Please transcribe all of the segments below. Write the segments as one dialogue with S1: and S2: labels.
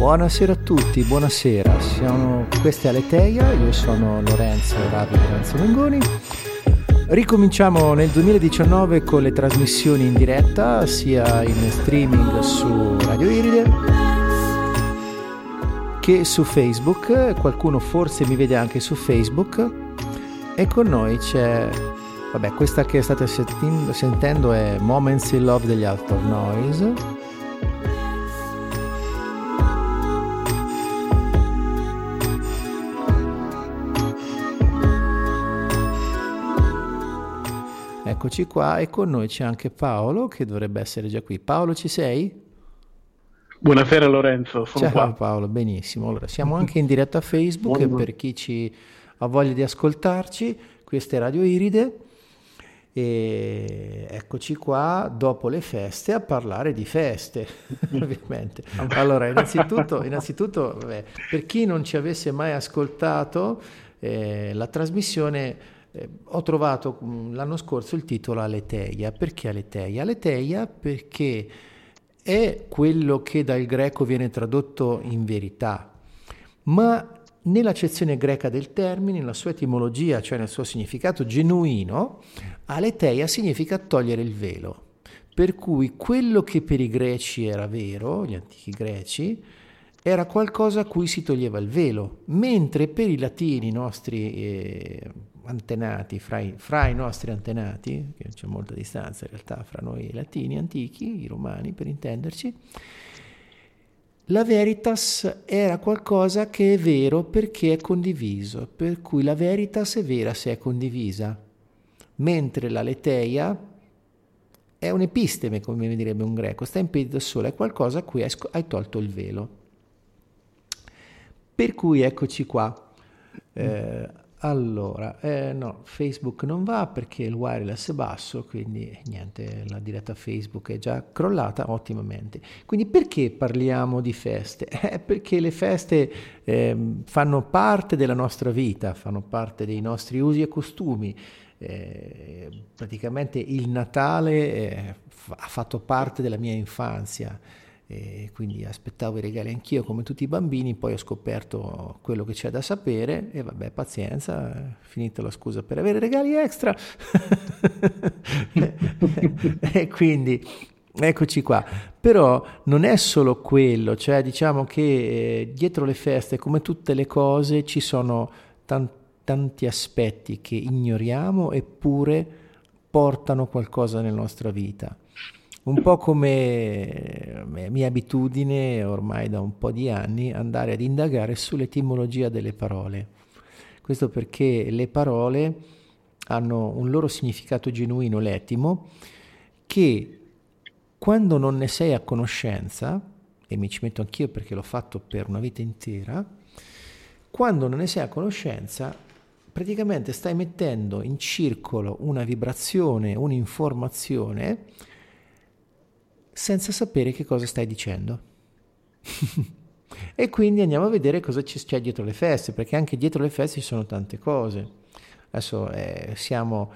S1: Buonasera a tutti, buonasera. Siamo, questa è Aleteia, io sono Lorenzo Radio Lorenzo Mengoni. Ricominciamo nel 2019 con le trasmissioni in diretta, sia in streaming su Radio Iride che su Facebook. Qualcuno forse mi vede anche su Facebook. E con noi c'è, vabbè, questa che state sentendo è Moments in Love degli Outer Noise Eccoci qua e con noi c'è anche Paolo che dovrebbe essere già qui. Paolo ci sei?
S2: Buonasera Lorenzo, sono
S1: Ciao
S2: qua.
S1: Paolo, benissimo. Allora, siamo anche in diretta a Facebook Buongiorno. per chi ci ha voglia di ascoltarci. Questa è Radio Iride e eccoci qua dopo le feste a parlare di feste, ovviamente. Allora, innanzitutto, innanzitutto vabbè, per chi non ci avesse mai ascoltato, eh, la trasmissione eh, ho trovato mm, l'anno scorso il titolo Aleteia. Perché Aleteia? Aleteia perché è quello che dal greco viene tradotto in verità, ma nell'accezione greca del termine, nella sua etimologia, cioè nel suo significato genuino, aleteia significa togliere il velo. Per cui quello che per i greci era vero, gli antichi greci, era qualcosa a cui si toglieva il velo, mentre per i latini, i nostri eh, antenati, fra i, fra i, nostri antenati, che c'è molta distanza in realtà fra noi latini antichi, i romani per intenderci, la veritas era qualcosa che è vero perché è condiviso, per cui la veritas è vera se è condivisa, mentre la leteia è un'episteme, come direbbe un greco, sta in piedi da sola, è qualcosa a cui hai tolto il velo. Per cui eccoci qua. Eh, allora, eh, no, Facebook non va perché il wireless è basso, quindi niente, la diretta Facebook è già crollata ottimamente. Quindi perché parliamo di feste? Eh, perché le feste eh, fanno parte della nostra vita, fanno parte dei nostri usi e costumi. Eh, praticamente il Natale eh, ha fatto parte della mia infanzia e quindi aspettavo i regali anch'io come tutti i bambini, poi ho scoperto quello che c'è da sapere e vabbè pazienza, finita la scusa per avere regali extra. e quindi eccoci qua. Però non è solo quello, cioè diciamo che eh, dietro le feste, come tutte le cose, ci sono tanti tanti aspetti che ignoriamo eppure portano qualcosa nella nostra vita un po' come mia abitudine ormai da un po' di anni andare ad indagare sull'etimologia delle parole. Questo perché le parole hanno un loro significato genuino, l'etimo, che quando non ne sei a conoscenza, e mi ci metto anch'io perché l'ho fatto per una vita intera, quando non ne sei a conoscenza, praticamente stai mettendo in circolo una vibrazione, un'informazione senza sapere che cosa stai dicendo. e quindi andiamo a vedere cosa c'è dietro le feste, perché anche dietro le feste ci sono tante cose. Adesso eh, siamo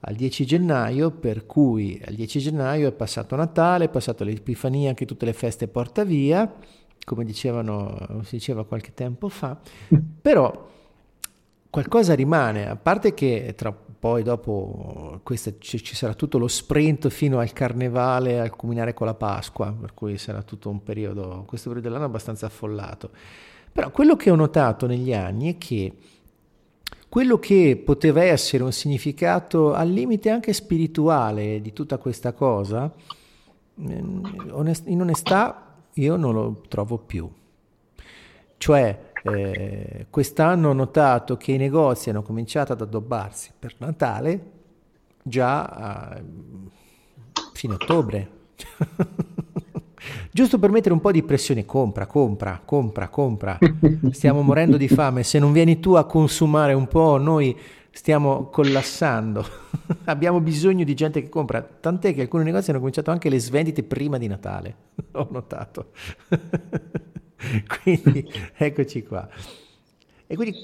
S1: al 10 gennaio, per cui al 10 gennaio è passato Natale, è passato l'Epifania, anche tutte le feste porta via, come dicevano, si diceva qualche tempo fa, però qualcosa rimane, a parte che tra poi dopo questo, ci, ci, sarà tutto lo sprint fino al carnevale, al culminare con la Pasqua, per cui sarà tutto un periodo, questo periodo dell'anno abbastanza affollato. Però quello che ho notato negli anni è che quello che poteva essere un significato al limite anche spirituale di tutta questa cosa, in onestà io non lo trovo più. Cioè, eh, quest'anno ho notato che i negozi hanno cominciato ad addobbarsi per Natale già a fine ottobre. Giusto per mettere un po' di pressione, compra, compra, compra, compra. Stiamo morendo di fame. Se non vieni tu a consumare un po', noi stiamo collassando. Abbiamo bisogno di gente che compra. Tant'è che alcuni negozi hanno cominciato anche le svendite prima di Natale. Ho notato. quindi eccoci qua. E quindi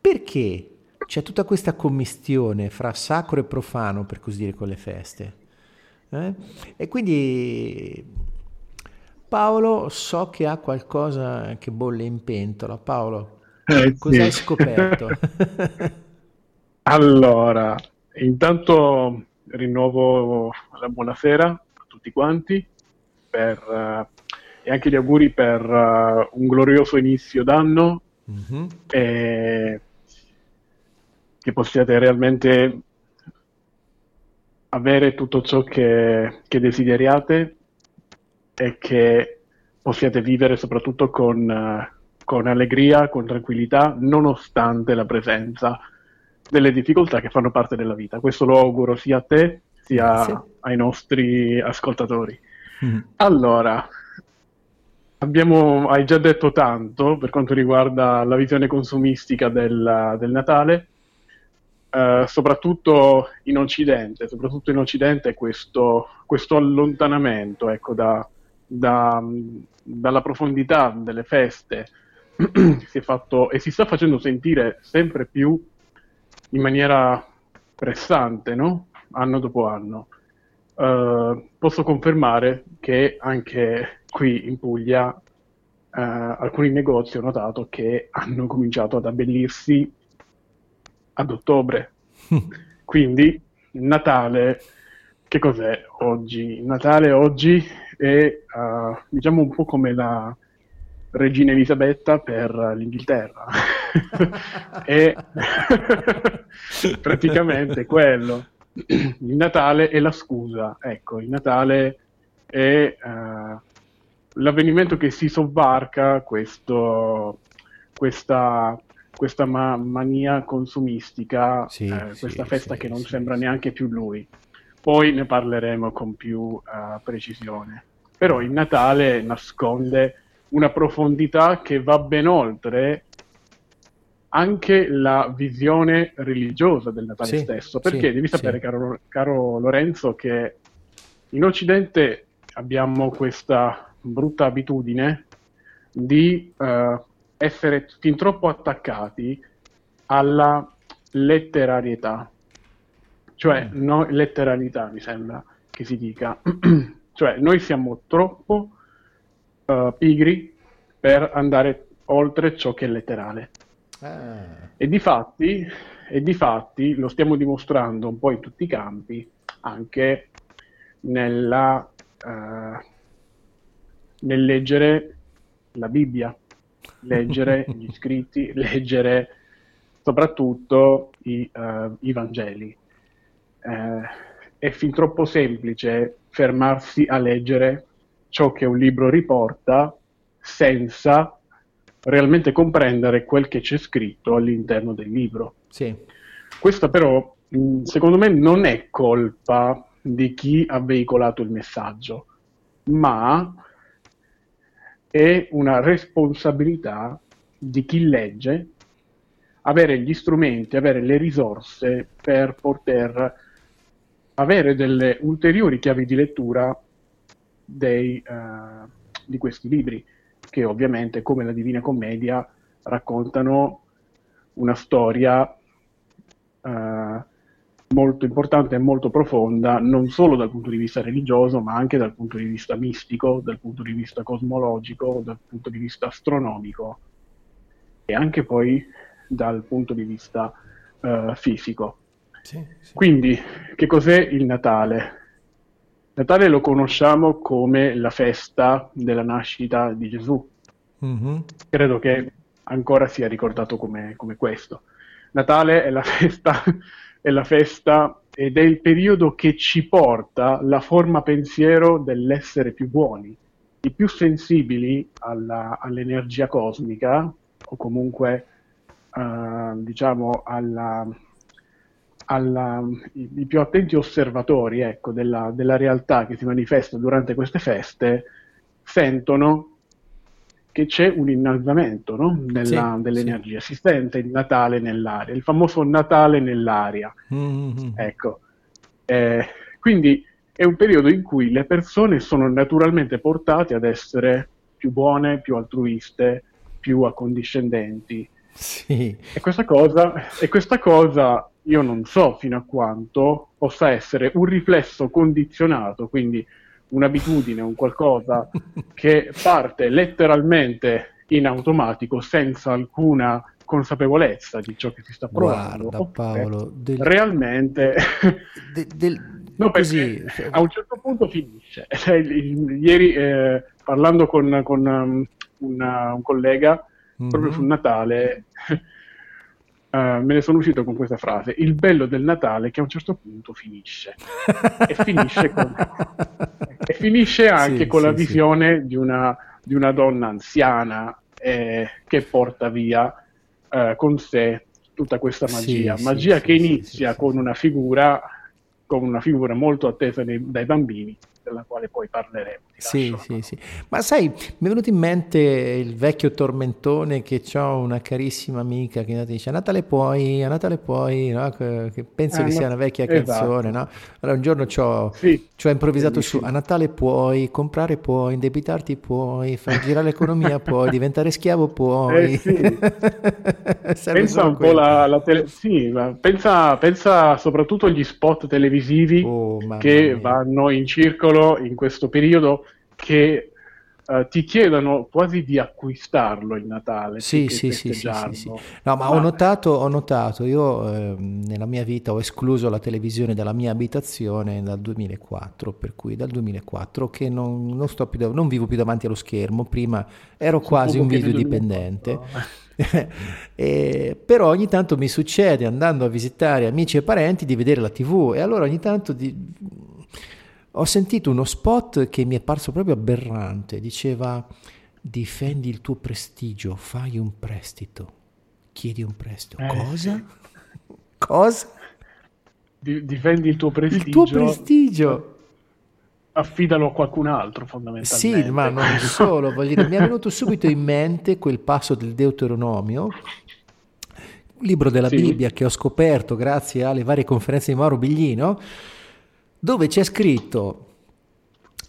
S1: perché c'è tutta questa commistione fra sacro e profano, per così dire, con le feste? Eh? E quindi Paolo so che ha qualcosa che bolle in pentola. Paolo, eh, cosa sì. hai scoperto?
S2: allora, intanto rinnovo la buonasera a tutti quanti per, uh, e anche gli auguri per uh, un glorioso inizio d'anno mm-hmm. e che possiate realmente avere tutto ciò che, che desideriate e che possiate vivere soprattutto con, uh, con allegria, con tranquillità, nonostante la presenza delle difficoltà che fanno parte della vita. Questo lo auguro sia a te sia sì. ai nostri ascoltatori. Mm. Allora, abbiamo, hai già detto tanto per quanto riguarda la visione consumistica del, del Natale. Uh, soprattutto in Occidente, soprattutto in Occidente questo, questo allontanamento ecco, da, da, dalla profondità delle feste si è fatto e si sta facendo sentire sempre più in maniera pressante, no? anno dopo anno. Uh, posso confermare che anche qui in Puglia uh, alcuni negozi ho notato che hanno cominciato ad abbellirsi ad ottobre. Quindi Natale, che cos'è oggi? Natale oggi è uh, diciamo un po' come la regina Elisabetta per l'Inghilterra. è praticamente quello. Il Natale è la scusa, ecco, il Natale è uh, l'avvenimento che si sobbarca questo, questa, questa ma- mania consumistica, sì, eh, questa sì, festa sì, che non sembra neanche più lui. Poi ne parleremo con più uh, precisione. Però il Natale nasconde una profondità che va ben oltre anche la visione religiosa del Natale stesso, perché devi sapere, caro, caro, Lorenzo, che in Occidente abbiamo questa brutta abitudine di uh, essere fin troppo attaccati alla letterarietà, cioè mm. no, letteralità mi sembra che si dica, cioè noi siamo troppo uh, pigri per andare oltre ciò che è letterale. Ah. E di fatti, e di fatti lo stiamo dimostrando un po' in tutti i campi, anche nella, uh, nel leggere la Bibbia, leggere gli scritti, leggere soprattutto i, uh, i Vangeli. Uh, è fin troppo semplice fermarsi a leggere ciò che un libro riporta senza realmente comprendere quel che c'è scritto all'interno del libro.
S1: Sì.
S2: Questa però, secondo me, non è colpa di chi ha veicolato il messaggio, ma è una responsabilità di chi legge avere gli strumenti, avere le risorse per poter avere delle ulteriori chiavi di lettura dei, uh, di questi libri che ovviamente, come la Divina Commedia, raccontano una storia eh, molto importante e molto profonda, non solo dal punto di vista religioso, ma anche dal punto di vista mistico, dal punto di vista cosmologico, dal punto di vista astronomico e anche poi dal punto di vista eh, fisico. Sì, sì. Quindi, che cos'è il Natale? Natale lo conosciamo come la festa della nascita di Gesù. Mm-hmm. Credo che ancora sia ricordato come, come questo. Natale è la festa, è la festa ed è il periodo che ci porta la forma pensiero dell'essere più buoni, i più sensibili alla, all'energia cosmica o comunque uh, diciamo alla, alla, i, i, più attenti osservatori ecco, della, della, realtà che si manifesta durante queste feste sentono che c'è un innalzamento no? Nella, sì, dell'energia, sì. si sente il Natale nell'aria, il famoso Natale nell'aria. Mm-hmm. Ecco. Eh, quindi è un periodo in cui le persone sono naturalmente portate ad essere più buone, più altruiste, più accondiscendenti.
S1: Sì.
S2: E questa cosa, e questa cosa io non so fino a quanto possa essere un riflesso condizionato, quindi un'abitudine, un qualcosa che parte letteralmente in automatico senza alcuna consapevolezza di ciò che si sta provando.
S1: Guarda Paolo,
S2: del... realmente...
S1: De, del...
S2: No, così. a un certo punto finisce. Ieri eh, parlando con, con um, una, un collega mm-hmm. proprio sul Natale uh, me ne sono uscito con questa frase il bello del Natale è che a un certo punto finisce e finisce, con... e finisce anche sì, con sì, la visione sì. di, una, di, una, donna anziana eh, che porta via eh, con sé tutta questa magia, magia che inizia con una figura con una figura molto attesa dai, dai bambini della quale poi parleremo.
S1: Sì, sì, sì. Ma sai, mi è venuto in mente il vecchio tormentone che ho una carissima amica che dice a Natale puoi, a Natale puoi, no? che penso eh, che sia una vecchia esatto. canzone. No? Allora un giorno ci ho sì, improvvisato su a Natale puoi, comprare puoi, indebitarti puoi, far girare l'economia puoi, diventare schiavo puoi. Eh, sì.
S2: pensa un po' la, la tele... sì, pensa, pensa, soprattutto agli spot televisivi oh, che vanno in circolo solo in questo periodo che uh, ti chiedono quasi di acquistarlo il Natale.
S1: Sì, sì, sì, sì, sì, No, ma, ma... Ho, notato, ho notato, io eh, nella mia vita ho escluso la televisione dalla mia abitazione dal 2004, per cui dal 2004 che non, non, più, non vivo più davanti allo schermo, prima ero quasi un video dipendente. e, però ogni tanto mi succede andando a visitare amici e parenti di vedere la tv e allora ogni tanto di, ho sentito uno spot che mi è parso proprio aberrante, diceva difendi il tuo prestigio, fai un prestito, chiedi un prestito. Eh, Cosa? Sì. Cosa?
S2: Di, difendi il tuo prestigio.
S1: Il tuo prestigio.
S2: Affidalo a qualcun altro, fondamentalmente.
S1: Sì, ma non solo. Dire, mi è venuto subito in mente quel passo del Deuteronomio, libro della sì. Bibbia che ho scoperto grazie alle varie conferenze di Mauro Biglino dove c'è scritto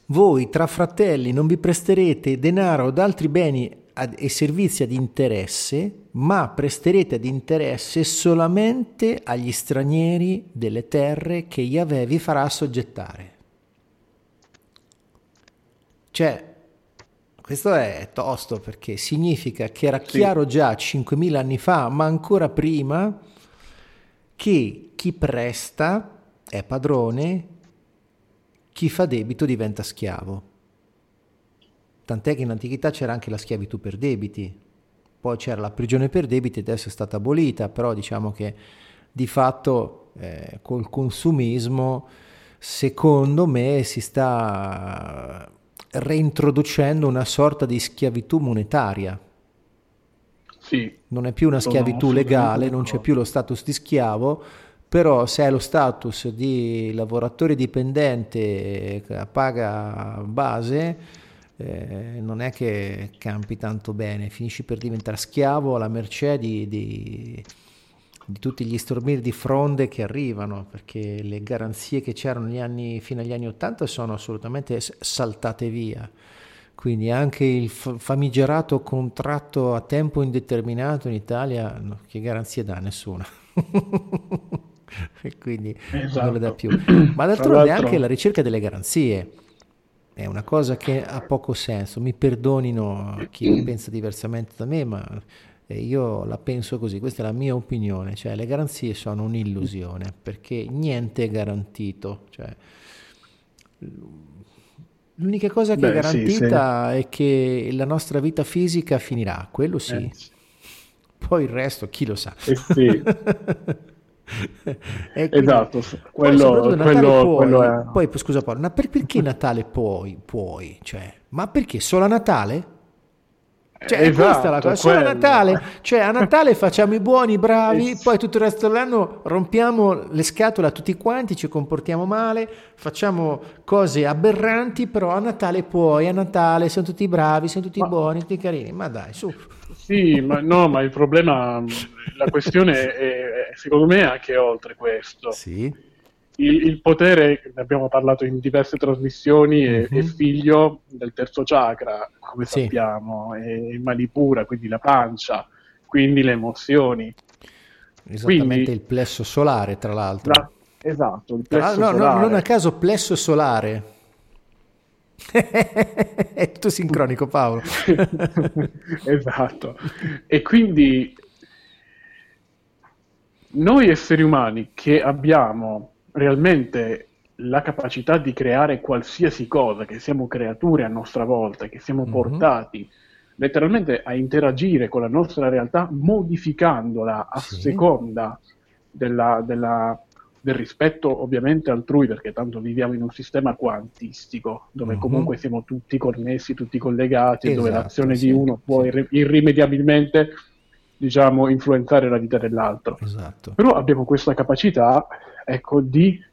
S1: voi tra fratelli non vi presterete denaro od altri beni e servizi ad interesse, ma presterete ad interesse solamente agli stranieri delle terre che Yahweh vi farà soggettare. Cioè, questo è tosto perché significa che era sì. chiaro già 5.000 anni fa, ma ancora prima, che chi presta è padrone chi fa debito diventa schiavo. Tant'è che in antichità c'era anche la schiavitù per debiti, poi c'era la prigione per debiti, adesso è stata abolita, però diciamo che di fatto eh, col consumismo secondo me si sta reintroducendo una sorta di schiavitù monetaria.
S2: Sì,
S1: non è più una schiavitù legale, non c'è più lo status di schiavo, però se hai lo status di lavoratore dipendente a paga base, eh, non è che campi tanto bene, finisci per diventare schiavo alla mercé di, di, di tutti gli stormir di fronde che arrivano, perché le garanzie che c'erano anni, fino agli anni Ottanta sono assolutamente saltate via. Quindi anche il famigerato contratto a tempo indeterminato in Italia, no, che garanzie dà? Nessuna. e quindi esatto. non le dà più. Ma d'altronde anche la ricerca delle garanzie è una cosa che ha poco senso. Mi perdonino chi pensa diversamente da me, ma io la penso così, questa è la mia opinione, cioè le garanzie sono un'illusione perché niente è garantito. Cioè, l'unica cosa che Beh, è garantita sì, sì. è che la nostra vita fisica finirà, quello sì. Eh. Poi il resto chi lo sa.
S2: Eh sì. quindi, esatto, quello,
S1: poi, quello, puoi, quello è... poi scusa Paolo, ma per, perché Natale puoi, puoi? Cioè, ma perché solo a Natale? Cioè, esatto, questa la cosa, solo a Natale, cioè a Natale facciamo i buoni, i bravi, es- poi tutto il resto dell'anno rompiamo le scatole a tutti quanti, ci comportiamo male, facciamo cose aberranti, però a Natale puoi, a Natale sono tutti bravi, sono tutti ma... buoni, tutti carini, ma dai, su.
S2: Sì, ma no, ma il problema, la questione è, secondo me, anche oltre questo.
S1: Sì.
S2: Il, il, potere, ne abbiamo parlato in diverse trasmissioni, mm-hmm. è, è, mhm. figlio del terzo chakra, come sì. sappiamo, è il Manipura, quindi la pancia, quindi le emozioni.
S1: Esattamente quindi, il plesso solare, tra l'altro. La,
S2: esatto, il
S1: plesso no, solare. No, non a caso plesso solare È tutto sincronico Paolo.
S2: esatto. E quindi noi esseri umani che abbiamo realmente la capacità di creare qualsiasi cosa, che siamo creature a nostra volta, che siamo mm-hmm. portati letteralmente a interagire con la nostra realtà modificandola a sì. seconda della, della, del rispetto ovviamente altrui, perché tanto viviamo in un sistema quantistico, dove uh-huh. comunque siamo tutti connessi, tutti collegati, esatto, dove l'azione sì, di uno può sì. irre- irrimediabilmente diciamo, influenzare la vita dell'altro.
S1: Esatto.
S2: Però abbiamo questa capacità ecco, di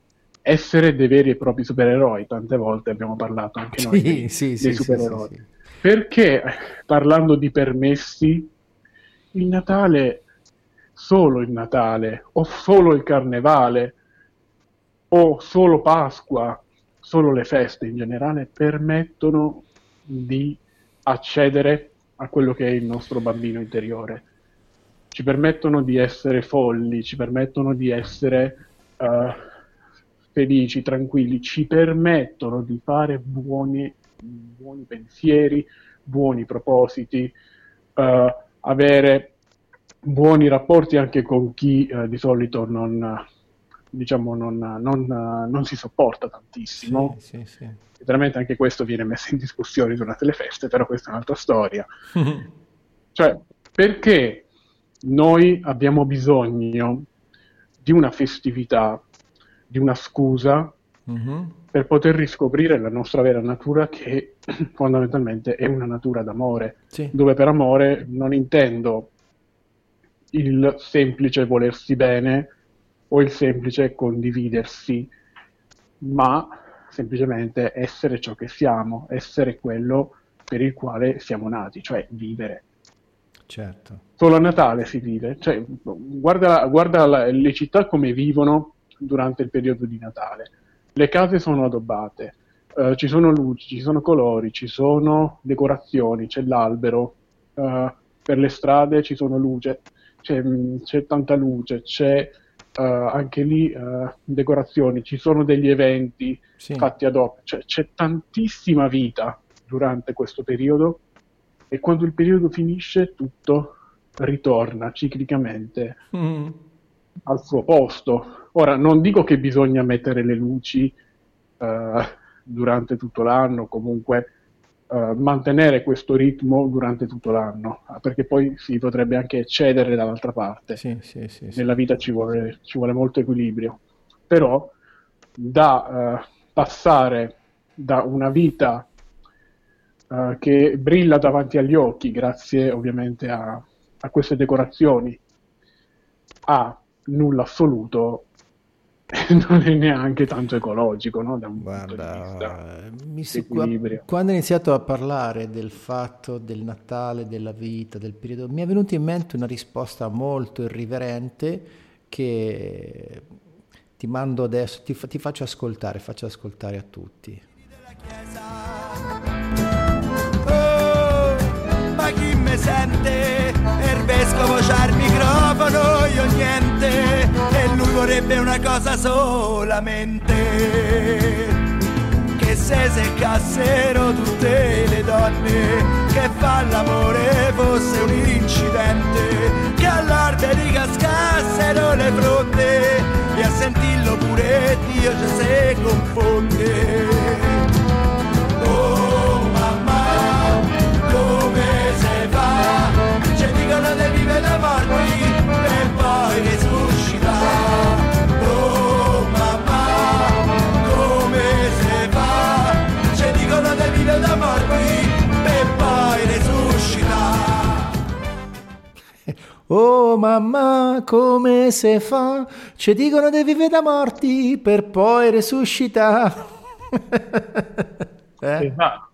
S2: essere dei veri e propri supereroi. Tante volte abbiamo parlato anche noi dei,
S1: sì,
S2: dei supereroi. Perché parlando di permessi, il Natale, solo il Natale, o solo il Carnevale, o solo Pasqua, solo le feste in generale, permettono di accedere a quello che è il nostro bambino interiore. Ci permettono di essere folli, ci permettono di essere uh, felici, tranquilli, ci permettono di fare buoni buoni pensieri, buoni propositi, uh, avere buoni rapporti anche con chi uh, di solito non, diciamo, non, non, non, si sopporta tantissimo.
S1: Sì, sì, sì.
S2: Chiaramente anche questo viene messo in discussione durante le feste, però questa è un'altra storia. cioè, perché noi abbiamo bisogno di una festività, di una scusa mm-hmm per poter riscoprire la nostra vera natura che fondamentalmente è una natura d'amore,
S1: sì.
S2: dove per amore non intendo il semplice volersi bene o il semplice condividersi, ma semplicemente essere ciò che siamo, essere quello per il quale siamo nati, cioè vivere.
S1: Certo.
S2: Solo a Natale si vive, cioè, guarda, guarda la, le città come vivono durante il periodo di Natale le case sono addobbate, uh, ci sono luci, ci sono colori, ci sono decorazioni, c'è l'albero, uh, per le strade ci sono luce, c'è, c'è tanta luce, c'è uh, anche lì decorazioni, ci sono degli eventi sì. fatti ad hoc, cioè, c'è tantissima vita durante questo periodo e quando il periodo finisce tutto ritorna ciclicamente mm. al suo posto Ora, non dico che bisogna mettere le luci uh, durante tutto l'anno, comunque uh, mantenere questo ritmo durante tutto l'anno, perché poi si potrebbe anche eccedere dall'altra parte.
S1: Sì, sì, sì,
S2: Nella vita ci vuole, ci vuole, molto equilibrio. Però da uh, passare da una vita che brilla davanti agli occhi, grazie ovviamente a, a queste decorazioni, a nulla assoluto non è neanche tanto ecologico, no? Da un
S1: Guarda, mi si, quando ho iniziato a parlare del fatto del Natale, della vita, del periodo, mi è venuta in mente una risposta molto irriverente che ti mando adesso, ti, ti faccio ascoltare, faccio ascoltare a tutti. Oh, ma chi mi sente? Il vescovo c'ha il microfono, io niente vorrebbe una cosa solamente. Che se seccassero tutte le donne che fa l'amore fosse un incidente. Che all'alberi cascassero le fronde e a sentirlo pure Dio ci se confonde Oh mamma, come se fa? Ci dicono di vivere da morti per poi resuscitare.
S2: eh? Esatto.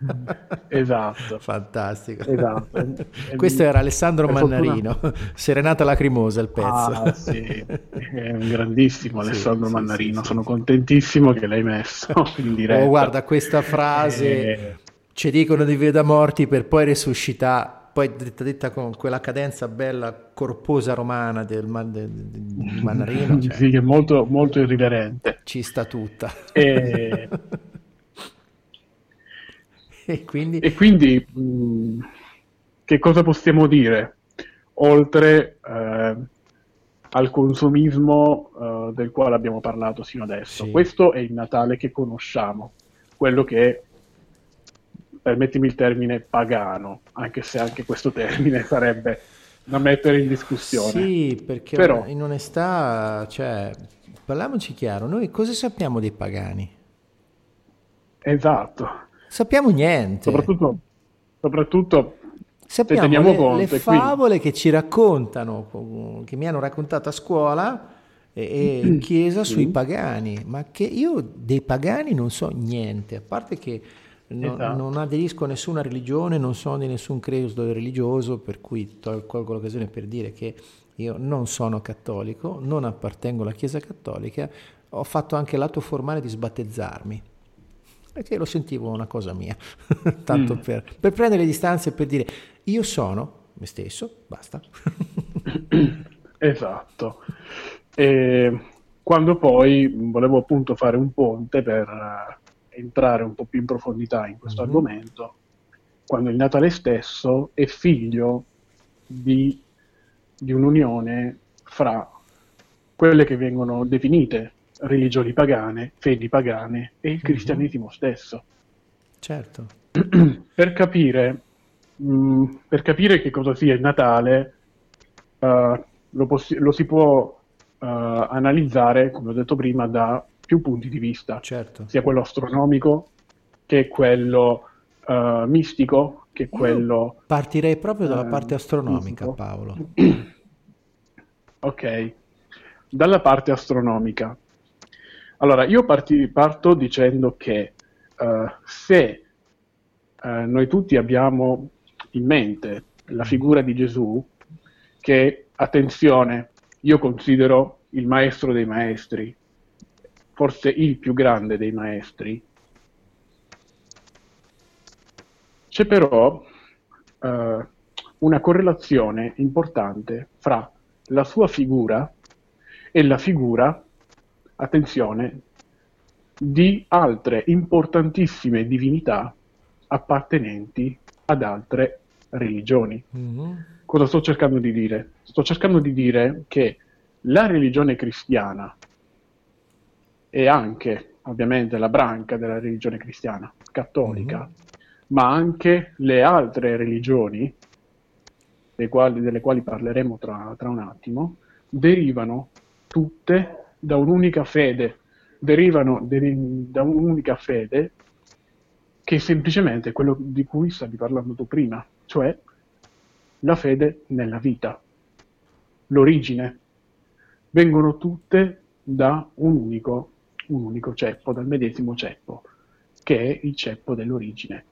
S2: esatto.
S1: Fantastico.
S2: Esatto.
S1: Questo era Alessandro Mannarino, fortuna... Serenata lacrimosa il pezzo.
S2: Ah, sì. È un grandissimo Alessandro sì, Mannarino, sì, sono contentissimo che l'hai messo in diretta.
S1: Oh, guarda questa frase, eh... ci dicono di vivere da morti per poi resuscitare poi detta, detta con quella cadenza bella corposa romana del, del, del Mannarino.
S2: Cioè, sì, che è molto, molto irriverente.
S1: Ci sta tutta.
S2: E... e quindi, e quindi mh, che cosa possiamo dire? Oltre eh, al consumismo eh, del quale abbiamo parlato sino adesso. Sì. Questo è il Natale che conosciamo, quello che, permettimi il termine, pagano, anche se anche questo termine sarebbe da mettere in discussione.
S1: Sì, perché Però, in onestà, cioè, parliamoci chiaro, noi cosa sappiamo dei pagani?
S2: Esatto.
S1: Sappiamo niente.
S2: Soprattutto, soprattutto
S1: Sappiamo le, conto, le favole quindi... che ci raccontano, che mi hanno raccontato a scuola e, in chiesa sui pagani, ma che io dei pagani non so niente, a parte che no, esatto. non aderisco a nessuna religione, non sono di nessun credo religioso, per cui colgo l'occasione per dire che io non sono cattolico, non appartengo alla Chiesa cattolica, ho fatto anche l'atto formale di sbattezzarmi perché lo sentivo una cosa mia, tanto mm. per, per, prendere le distanze e per dire io sono me stesso, basta.
S2: esatto. E quando poi volevo appunto fare un ponte per entrare un po' più in profondità in questo mm-hmm. argomento, quando il Natale stesso è figlio di, di un'unione fra quelle che vengono definite religioni pagane, fedi pagane e il mhm. cristianesimo mm-hmm. stesso.
S1: Certo.
S2: per, capire, mh, mm, per capire che cosa sia il Natale, uh, lo, possi- lo, si può uh, analizzare, come ho detto prima, da più punti di vista,
S1: certo.
S2: sia quello astronomico che quello uh, mistico, che quello...
S1: Partirei proprio dalla parte astronomica, mistico. Paolo.
S2: ok, dalla parte astronomica. Allora, io parti, parto dicendo che uh, se uh, noi tutti abbiamo in mente la figura di Gesù, che, attenzione, io considero il maestro dei maestri, forse il più grande dei maestri, c'è però uh, una correlazione importante fra la sua figura e la figura attenzione, di altre importantissime divinità appartenenti ad altre religioni. Mm-hmm. Cosa sto cercando di dire? Sto cercando di dire che la religione cristiana e anche ovviamente la branca della religione cristiana cattolica, mm-hmm. ma anche le altre religioni, quali, delle quali parleremo tra, tra un attimo, derivano tutte da un'unica fede, derivano de- da un'unica fede che è semplicemente quello di cui stavi parlando tu prima, cioè la fede nella vita, l'origine. Vengono tutte da un unico, un unico ceppo, dal medesimo ceppo, che è il ceppo dell'origine.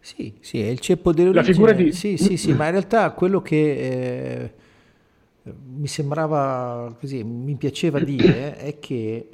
S1: Sì, sì, è il ceppo dell'origine. La figura di... Sì, sì, sì, ma in realtà quello che... Eh mi sembrava così, mi piaceva dire è che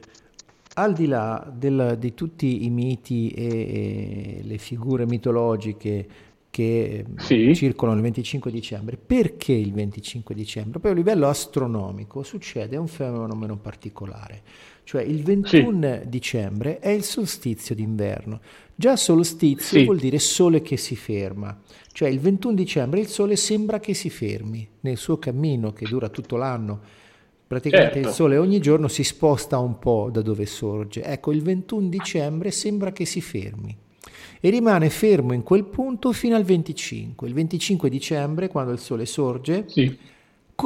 S1: al di là del, di tutti i miti e, e, le figure mitologiche che sì. circolano il 25 dicembre, perché il 25 dicembre? Poi a livello astronomico succede un fenomeno particolare, cioè il 21 sì. dicembre è il solstizio d'inverno. Già solstizio sì. vuol dire sole che si ferma. Cioè il 21 dicembre il Sole sembra che si fermi nel suo cammino che dura tutto l'anno. Praticamente certo. il Sole ogni giorno si sposta un po' da dove sorge. Ecco, il 21 dicembre sembra che si fermi e rimane fermo in quel punto fino al 25. Il 25 dicembre, quando il Sole sorge, sì.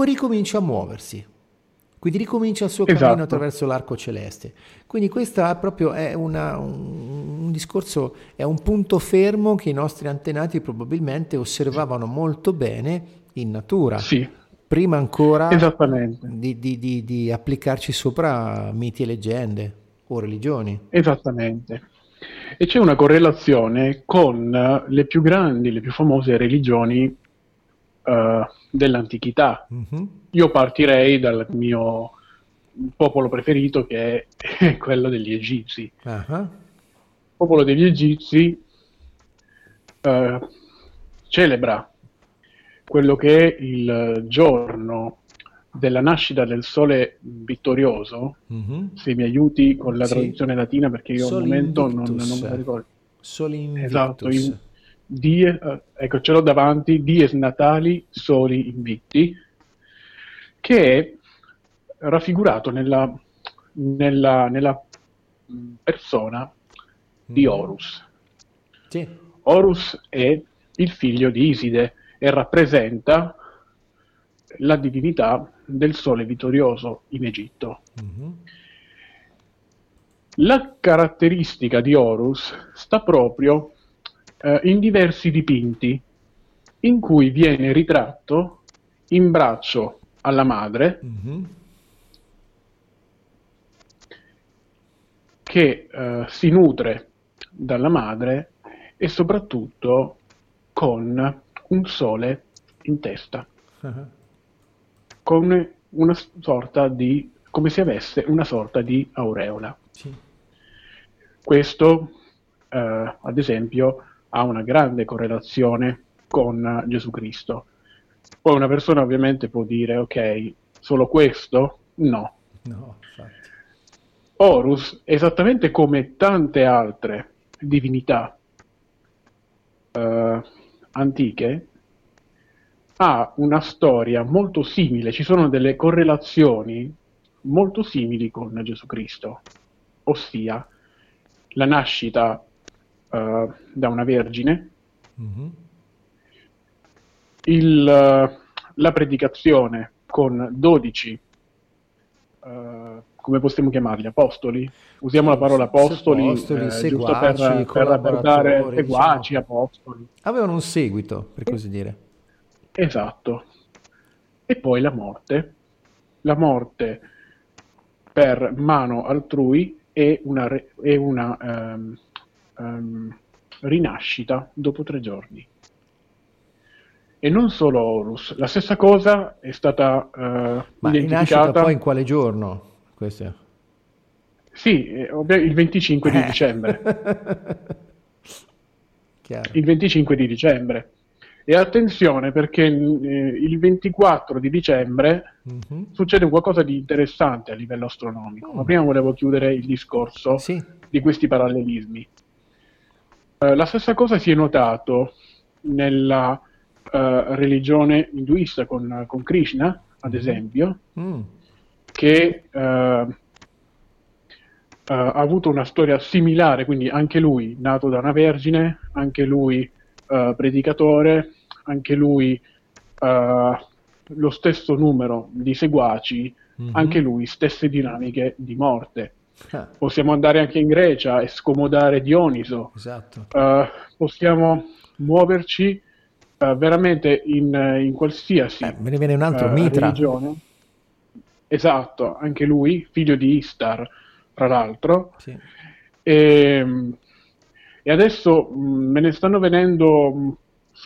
S1: ricomincia a muoversi quindi ricomincia il suo esatto. cammino attraverso l'arco celeste. Quindi questo è proprio è una, un, un, discorso, è un punto fermo che i nostri antenati probabilmente osservavano molto bene in natura.
S2: Sì.
S1: Prima ancora di, di, di, di applicarci sopra miti e leggende o religioni.
S2: Esattamente. E c'è una correlazione con le più grandi, le più famose religioni uh, dell'antichità. Mm-hmm. Io partirei dal mio popolo preferito che è quello degli egizi. Uh-huh. Il popolo degli egizi uh, celebra quello che è il giorno della nascita del sole vittorioso, mm-hmm. se mi aiuti con la traduzione sì. latina perché io al momento non, non, me lo ricordo.
S1: Soli Invictus.
S2: Esatto, in, die, eh, ecco, ce l'ho davanti, Dies Natali, Soli Invicti, che è raffigurato nella, nella, nella persona di mm. Horus. Sì. Horus è il figlio di Iside e rappresenta la divinità del sole vittorioso in Egitto. Mm-hmm. La caratteristica di Horus sta proprio eh, in diversi dipinti in cui viene ritratto in braccio alla madre mm-hmm. che eh, si nutre dalla madre e soprattutto con un sole in testa, uh-huh. Con una sorta di, come se avesse una sorta di aureola. Sì. Questo, eh, ad esempio, ha una grande correlazione con Gesù Cristo. Poi una persona ovviamente può dire, ok, solo questo? No. No. Horus, esattamente come tante altre divinità eh, antiche, ha una storia molto simile, ci sono delle correlazioni molto simili con Gesù Cristo, ossia la nascita uh, da una vergine, mm-hmm. il, uh, la predicazione con 12, uh, eh, come possiamo chiamarli, apostoli? Usiamo la parola apostoli, apostoli seguaci, per, per portare seguaci, diciamo. apostoli.
S1: Avevano un seguito, per così dire.
S2: Esatto. E poi la morte. La morte per mano altrui è una, è una um, um, rinascita dopo tre giorni. E non solo Horus, la stessa cosa è stata uh,
S1: Ma rinascita poi in quale giorno? Questo?
S2: Sì, eh, il 25 di eh. dicembre. il 25 di dicembre. E attenzione perché eh, il 24 di dicembre mm-hmm. succede qualcosa di interessante a livello astronomico. Mm. Ma prima volevo chiudere il discorso sì. di questi parallelismi. Eh, la stessa cosa si è notato nella eh, religione induista con, con, Krishna, ad mm-hmm. esempio, mm. che eh, ha avuto una storia similare, quindi anche lui nato da una vergine, anche lui uh, predicatore, anche lui uh, lo stesso numero di seguaci, mm-hmm. anche lui stesse dinamiche di morte. Ah. Possiamo andare anche in Grecia e scomodare Dioniso. Esatto. Uh, possiamo muoverci veramente in, in qualsiasi
S1: eh, me ne viene un altro Mitra. religione.
S2: Esatto, anche lui, figlio di Istar, tra l'altro. Sì. E, ehm, e adesso mh, mm, me ne stanno venendo mm,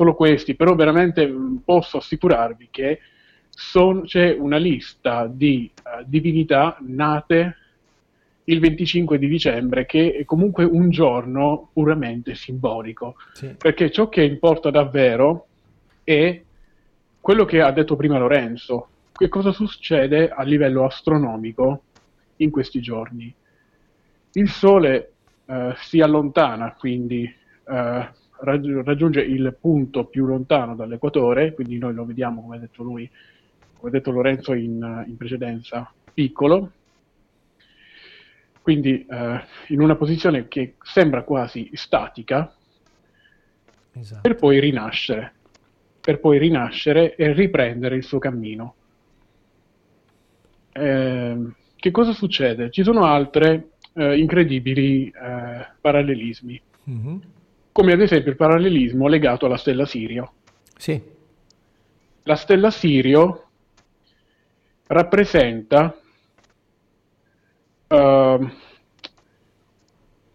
S2: solo questi, però veramente mm, posso assicurarvi che son, c'è una lista di uh, divinità nate il 25 di dicembre, che è comunque un giorno puramente simbolico, sì. perché ciò che importa davvero è quello che ha detto prima Lorenzo, che cosa succede a livello astronomico in questi giorni. Il Sole eh, si allontana, quindi eh, raggiunge il punto più lontano dall'equatore, quindi noi lo vediamo, come ha detto lui, come ha detto Lorenzo in, in precedenza, piccolo, quindi eh, in una posizione che sembra quasi statica, esatto. per poi rinascere, per poi rinascere e riprendere il suo cammino. Eh, che cosa succede? Ci sono altre eh, incredibili eh, parallelismi, mm-hmm. Come ad esempio il parallelismo legato alla stella Sirio.
S1: Sì.
S2: La stella Sirio rappresenta uh,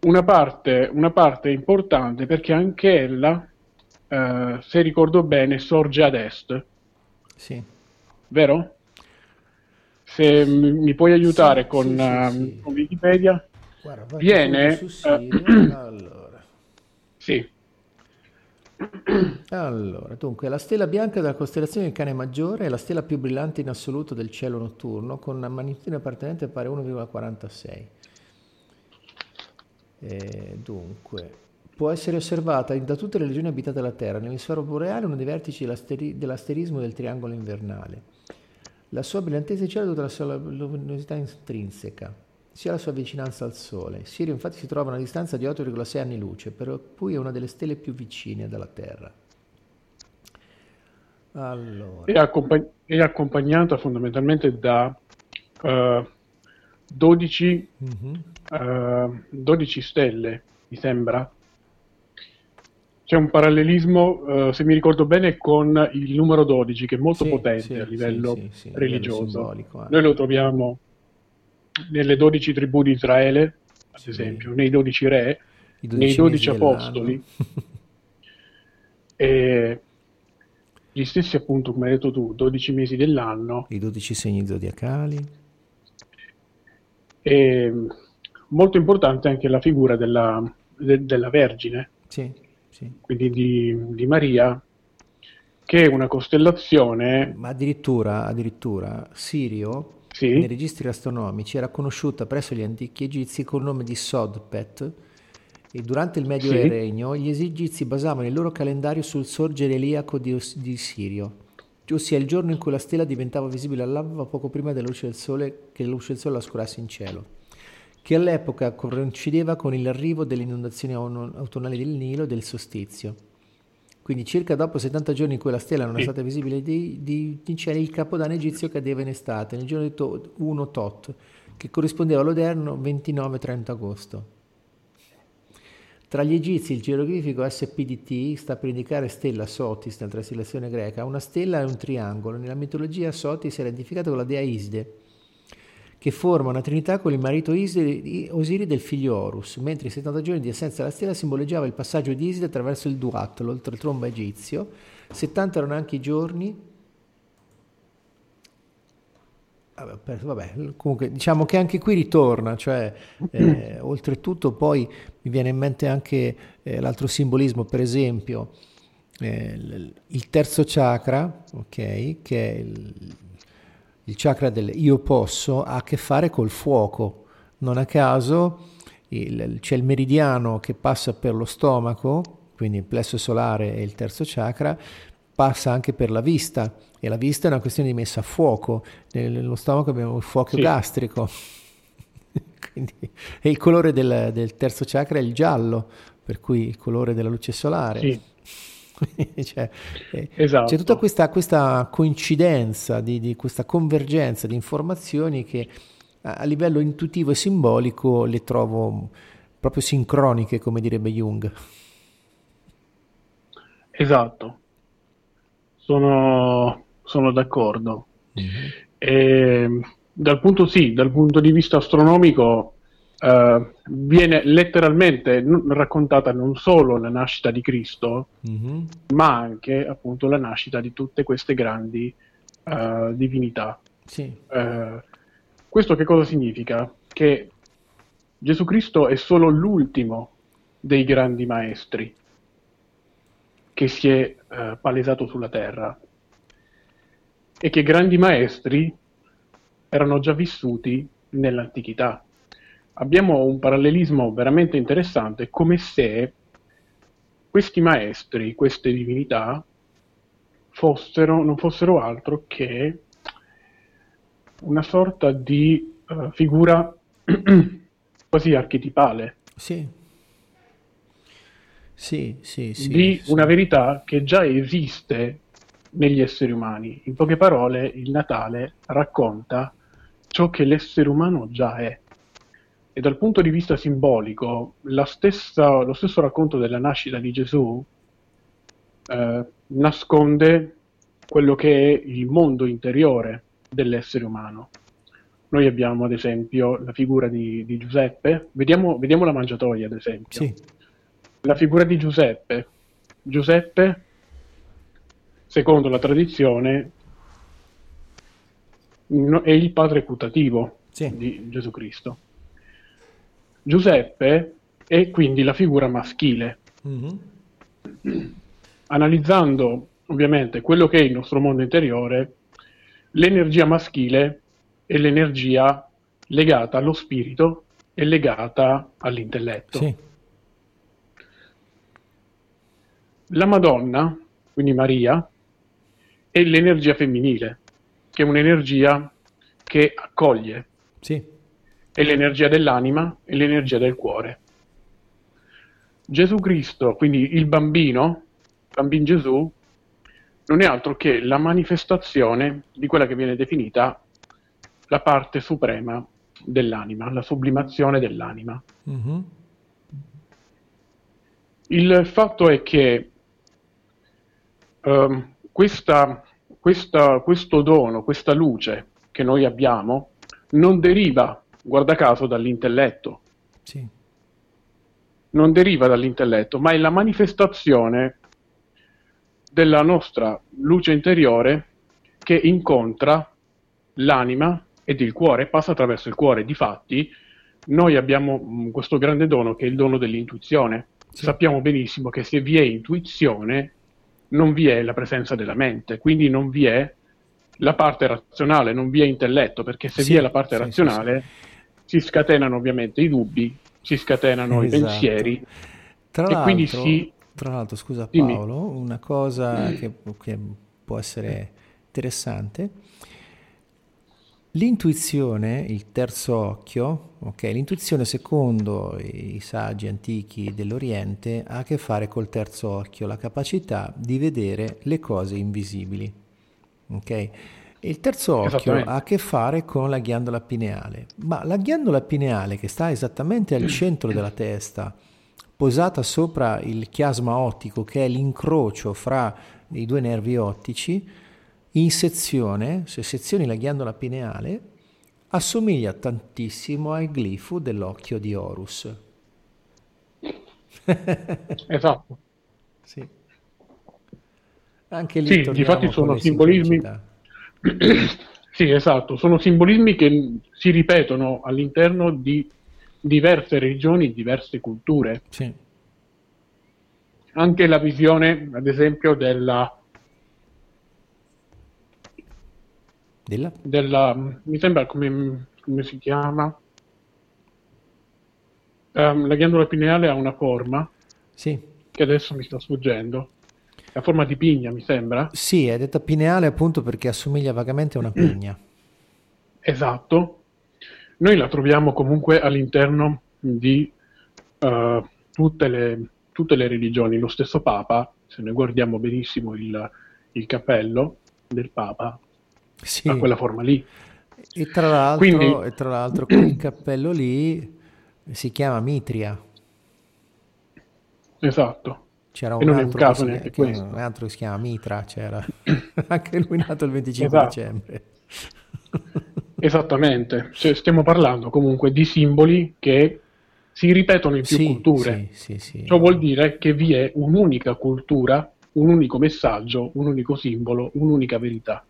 S2: una, parte, una, parte, importante perché anche ella, uh, se ricordo bene, sorge ad est.
S1: Sì.
S2: Vero? Se mi puoi aiutare sì, con, sì, uh, sì, con, Wikipedia, Guarda, viene... allora. Sì.
S1: Allora, dunque, la stella bianca della costellazione del cane maggiore è la stella più brillante in assoluto del cielo notturno, con una magnitudine appartenente pari a 1,46. E dunque, può essere osservata da tutte le regioni abitate della Terra. Nell'emisfero boreale uno dei vertici dell'asteri- dell'asterismo del triangolo invernale. La sua brillantezza di cielo è dovuta alla sua luminosità intrinseca, sia la sua vicinanza al Sole. Sirio infatti si trova a una distanza di 8,6 anni luce, per cui è una delle stelle più vicine dalla Terra.
S2: Allora. È, accompagn- è accompagnata fondamentalmente da uh, 12, mm-hmm. uh, 12 stelle, mi sembra, c'è un parallelismo, uh, se mi ricordo bene, con il numero 12, che è molto sì, potente sì, a livello sì, religioso. Eh. Noi lo troviamo nelle 12 tribù di Israele, ad esempio, nei 12 re, 12 nei 12 apostoli. e gli stessi, appunto, come hai detto tu, 12 mesi dell'anno.
S1: I 12 segni zodiacali.
S2: E molto importante anche la figura della, de, della Vergine.
S1: Sì
S2: sì. quindi di, di, Maria, che è una costellazione...
S1: Ma addirittura, addirittura Sirio, sì. nei registri astronomici, era conosciuta presso gli antichi egizi col nome di Sodpet, e durante il Medio sì. Regno gli egizi basavano il loro calendario sul sorgere eliaco di, di Sirio, ossia il giorno in cui la stella diventava visibile all'alba poco prima della luce del sole, che la luce del sole la oscurasse in cielo che all'epoca coincideva con l'arrivo delle inondazioni autunnali del Nilo e del solstizio. Quindi circa dopo 70 giorni in cui la stella non è stata visibile di, di, di cielo, il capodanno egizio cadeva in estate, nel giorno di 1 Tot, che corrispondeva all'odierno 29-30 agosto. Tra gli egizi il geroglifico SPDT sta per indicare stella Sotis nella traslezione greca. Una stella è un triangolo. Nella mitologia Sotis era identificato con la dea Iside, che forma una trinità con il marito Osiri del figlio Horus, mentre i 70 giorni di assenza della stella simboleggiava il passaggio di Iside attraverso il Duat, l'oltretrombo egizio. 70 erano anche i giorni Vabbè, comunque diciamo che anche qui ritorna, cioè eh, oltretutto poi mi viene in mente anche eh, l'altro simbolismo, per esempio eh, il terzo chakra, ok, che è il, il chakra del io posso ha a che fare col fuoco. Non a caso il, c'è il meridiano che passa per lo stomaco, quindi il plesso solare e il terzo chakra, passa anche per la vista e la vista è una questione di messa a fuoco. Nello stomaco abbiamo il fuoco sì. gastrico. quindi, e il colore del, del, terzo chakra è il giallo, per cui il colore della luce solare. Sì. cioè, esatto. C'è tutta questa, questa coincidenza, di, di, questa convergenza di informazioni che a, a, livello intuitivo e simbolico le trovo proprio sincroniche, come direbbe Jung.
S2: Esatto, sono, sono d'accordo. Mm-hmm. E, dal punto, sì, dal punto di vista astronomico Uh, viene letteralmente n- raccontata non solo la nascita di Cristo, mm-hmm. ma anche appunto la nascita di tutte queste grandi uh, divinità.
S1: Sì.
S2: Uh, questo che cosa significa? Che Gesù Cristo è solo l'ultimo dei grandi maestri che si è palesato sulla terra e che grandi maestri erano già vissuti nell'antichità abbiamo un parallelismo veramente interessante, come se questi maestri, queste divinità, fossero, non fossero altro che una sorta di uh, figura quasi archetipale.
S1: Sì. Sì, sì, sì,
S2: di
S1: sì.
S2: una verità che già esiste negli esseri umani. In poche parole, il Natale racconta ciò che l'essere umano già è. E dal punto di vista simbolico, stessa, lo stesso racconto della nascita di Gesù eh, nasconde quello che è il mondo interiore dell'essere umano. Noi abbiamo ad esempio la figura di, di Giuseppe, vediamo, vediamo, la mangiatoia ad esempio.
S1: Sì.
S2: La figura di Giuseppe. Giuseppe, secondo la tradizione, è il padre putativo sì. di Gesù Cristo. Giuseppe è quindi la figura maschile. Mm-hmm. Analizzando ovviamente quello che è il nostro mondo interiore, l'energia maschile è l'energia legata allo spirito e legata all'intelletto.
S1: Sì.
S2: la Madonna, quindi Maria, è l'energia femminile, che è un'energia che accoglie.
S1: Sì.
S2: È l'energia dell'anima e l'energia del cuore. Gesù Cristo, quindi il bambino, bambino Gesù, non è altro che la manifestazione di quella che viene definita la parte suprema dell'anima, la sublimazione dell'anima. Mm-hmm. Il fatto è che um, questa, questa, questo dono, questa luce che noi abbiamo, non deriva, guarda caso, dall'intelletto.
S1: Sì.
S2: Non deriva dall'intelletto, ma è la manifestazione della nostra luce interiore che incontra l'anima ed il cuore, passa attraverso il cuore. Difatti, noi abbiamo mm, questo grande dono che è il dono dell'intuizione. Sì. Sappiamo benissimo che se vi è intuizione, non vi è la presenza della mente, quindi non vi è la parte razionale, non vi è intelletto, perché se sì, vi è la parte sì, razionale si scatenano ovviamente i dubbi, si scatenano esatto. i pensieri
S1: tra e quindi si... Tra l'altro, scusa Paolo, Dimmi. una cosa che, che può essere interessante L'intuizione, il terzo occhio, okay, l'intuizione secondo i saggi antichi dell'Oriente ha a che fare col terzo occhio, la capacità di vedere le cose invisibili. Okay? Il terzo occhio ha a che fare con la ghiandola pineale, ma la ghiandola pineale che sta esattamente al centro della testa, posata sopra il chiasma ottico, che è l'incrocio fra i due nervi ottici, in sezione, se sezioni la ghiandola pineale, assomiglia tantissimo al glifo dell'occhio di Horus.
S2: esatto.
S1: Sì. Anche lì
S2: sì, infatti sono simbolismi. Sì, esatto, sono simbolismi che si ripetono all'interno di diverse regioni, diverse culture.
S1: Sì.
S2: Anche la visione, ad esempio, della
S1: Della?
S2: Della, mi sembra come, come si chiama? Um, la ghiandola pineale ha una forma.
S1: Sì.
S2: Che adesso mi sta sfuggendo. La forma di pigna, mi sembra.
S1: Sì, è detta pineale appunto perché assomiglia vagamente a una pigna.
S2: Esatto. Noi la troviamo comunque all'interno di uh, tutte, le, tutte, le, religioni. Lo stesso Papa, se noi guardiamo benissimo il, il cappello del Papa, sì. a quella forma lì.
S1: E tra l'altro, Quindi... e tra l'altro quel cappello lì si chiama Mitria.
S2: Esatto.
S1: C'era un, altro, un, si, che, un altro, che si chiama Mitra, c'era anche lui nato il 25 esatto. dicembre.
S2: Esattamente, cioè, stiamo parlando comunque di simboli che si ripetono in più sì, culture.
S1: Sì, sì,
S2: Ciò vuol dire che vi è un'unica cultura, un unico messaggio, un unico simbolo, un'unica verità.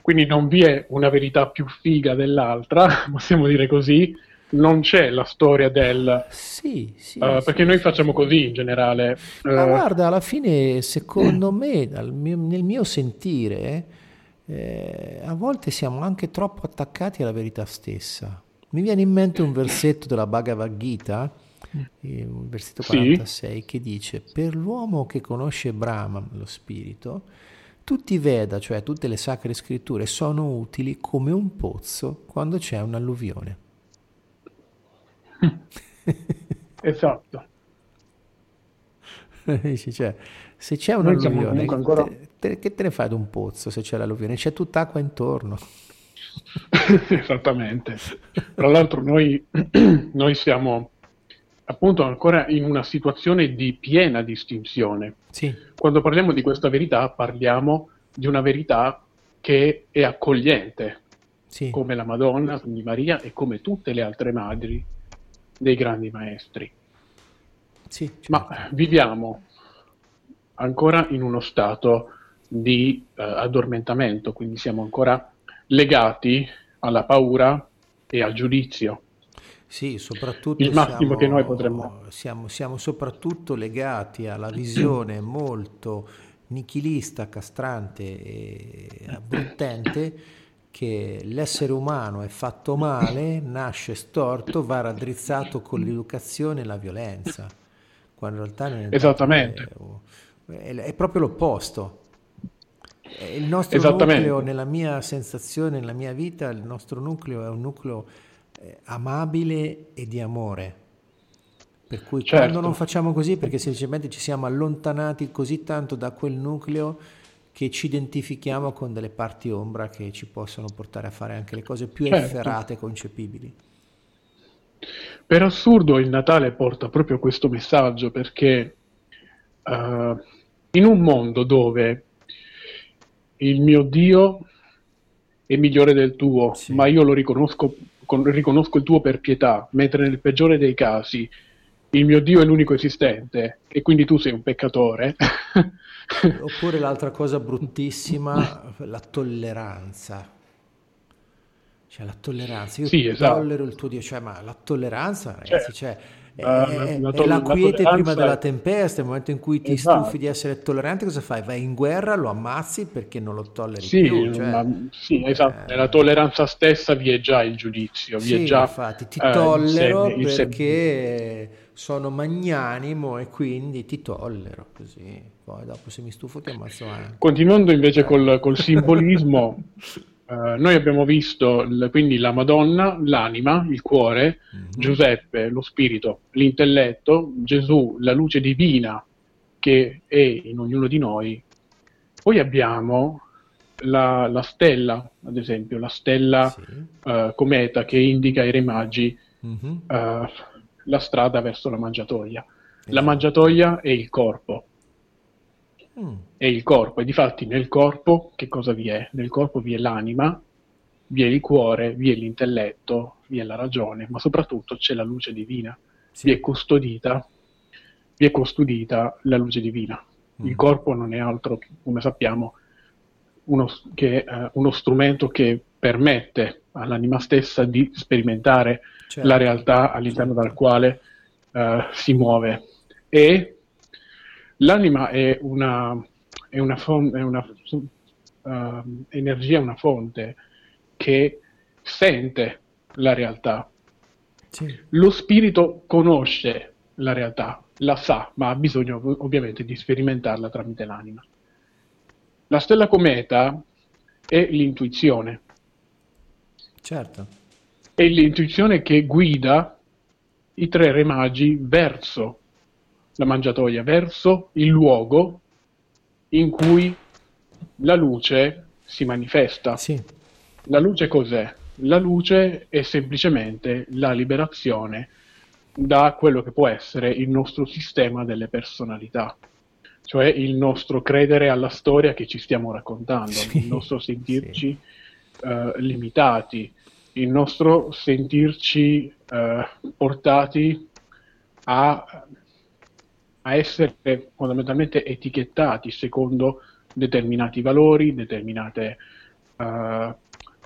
S2: Quindi non vi è una verità più figa dell'altra, possiamo dire così, non c'è la storia del...
S1: Sì, sì.
S2: Uh, perché
S1: sì,
S2: noi facciamo così in generale.
S1: Ma uh, guarda, alla fine, secondo me, mio, nel mio sentire, eh, a volte siamo anche troppo attaccati alla verità stessa. Mi viene in mente un versetto della Bhagavad Gita, il versetto 46, sì. che dice, per l'uomo che conosce Brahma, lo spirito, tutti i Veda, cioè tutte le sacre scritture, sono utili come un pozzo quando c'è un'alluvione.
S2: esatto.
S1: cioè, se c'è un'alluvione, ancora... te, te, che te ne fai di un pozzo se c'è l'alluvione? C'è tutt'acqua intorno.
S2: Esattamente. Tra l'altro noi, noi siamo appunto ancora in una situazione di piena distinzione.
S1: Sì.
S2: Quando parliamo di questa verità parliamo di una verità che è accogliente,
S1: sì.
S2: come la Madonna, quindi Maria e come tutte le altre madri dei grandi maestri.
S1: Sì, certo.
S2: Ma viviamo ancora in uno stato di uh, addormentamento, quindi siamo ancora legati alla paura e al giudizio.
S1: Sì, soprattutto
S2: il massimo siamo, che noi potremmo.
S1: Siamo, siamo soprattutto legati alla visione molto nichilista, castrante e abruttente che l'essere umano è fatto male, nasce storto, va raddrizzato con l'educazione e la violenza. quando in realtà non è
S2: Esattamente.
S1: È, è proprio l'opposto. Il nostro nucleo, nella mia sensazione, nella mia vita, il nostro nucleo è un nucleo eh, amabile e di amore. Per cui certo. quando non facciamo così, perché semplicemente ci siamo allontanati così tanto da quel nucleo che ci identifichiamo con delle parti ombra che ci possono portare a fare anche le cose più certo. efferate concepibili.
S2: Per assurdo il Natale porta proprio questo messaggio perché uh, in un mondo dove il mio Dio è migliore del tuo, sì. ma io lo riconosco, con, riconosco il tuo per pietà, mentre nel peggiore dei casi il mio Dio è l'unico esistente e quindi tu sei un peccatore.
S1: Oppure l'altra cosa bruttissima, la tolleranza. Cioè la tolleranza, io sì, esatto. tollero il tuo Dio, cioè ma la tolleranza ragazzi, cioè, è, è, la, è la quiete la prima della tempesta, nel momento in cui ti esatto. stufi di essere tollerante cosa fai? Vai in guerra, lo ammazzi perché non lo tolleri
S2: sì,
S1: più.
S2: Cioè, ma, sì, esatto, eh, nella tolleranza stessa vi è già il giudizio, vi
S1: sì,
S2: è già...
S1: infatti ti tollero eh, il seme, perché sono magnanimo e quindi ti tollero così, poi dopo se mi stufo ti ammazzo anche.
S2: Continuando invece col, col simbolismo... Uh, noi abbiamo visto l- quindi la Madonna, l'anima, il cuore, mm-hmm. Giuseppe, lo spirito, l'intelletto, Gesù, la luce divina che è in ognuno di noi. Poi abbiamo la, la stella, ad esempio, la stella sì. uh, cometa che indica ai re magi mm-hmm. uh, la strada verso la mangiatoia. Esatto. La mangiatoia è il corpo mm. è il corpo, e difatti nel corpo che cosa vi è? Nel corpo vi è l'anima, vi è il cuore, vi è l'intelletto, vi è la ragione, ma soprattutto c'è la luce divina, sì. vi, è custodita, vi è custodita la luce divina. Mm. Il corpo non è altro, come sappiamo, uno, che, uh, uno strumento che permette all'anima stessa di sperimentare certo. la realtà all'interno della quale uh, si muove. E L'anima è una, è una, fon- è una uh, energia, una fonte che sente la realtà. Sì. Lo spirito conosce la realtà, la sa, ma ha bisogno ovviamente di sperimentarla tramite l'anima. La stella cometa è l'intuizione.
S1: Certo.
S2: È l'intuizione che guida i tre re magi verso la mangiatoia verso il luogo in cui la luce si manifesta.
S1: Sì.
S2: La luce cos'è? La luce è semplicemente la liberazione da quello che può essere il nostro sistema delle personalità, cioè il nostro credere alla storia che ci stiamo raccontando, sì. il nostro sentirci sì. uh, limitati, il nostro sentirci uh, portati a a essere fondamentalmente etichettati secondo determinati valori, determinate uh,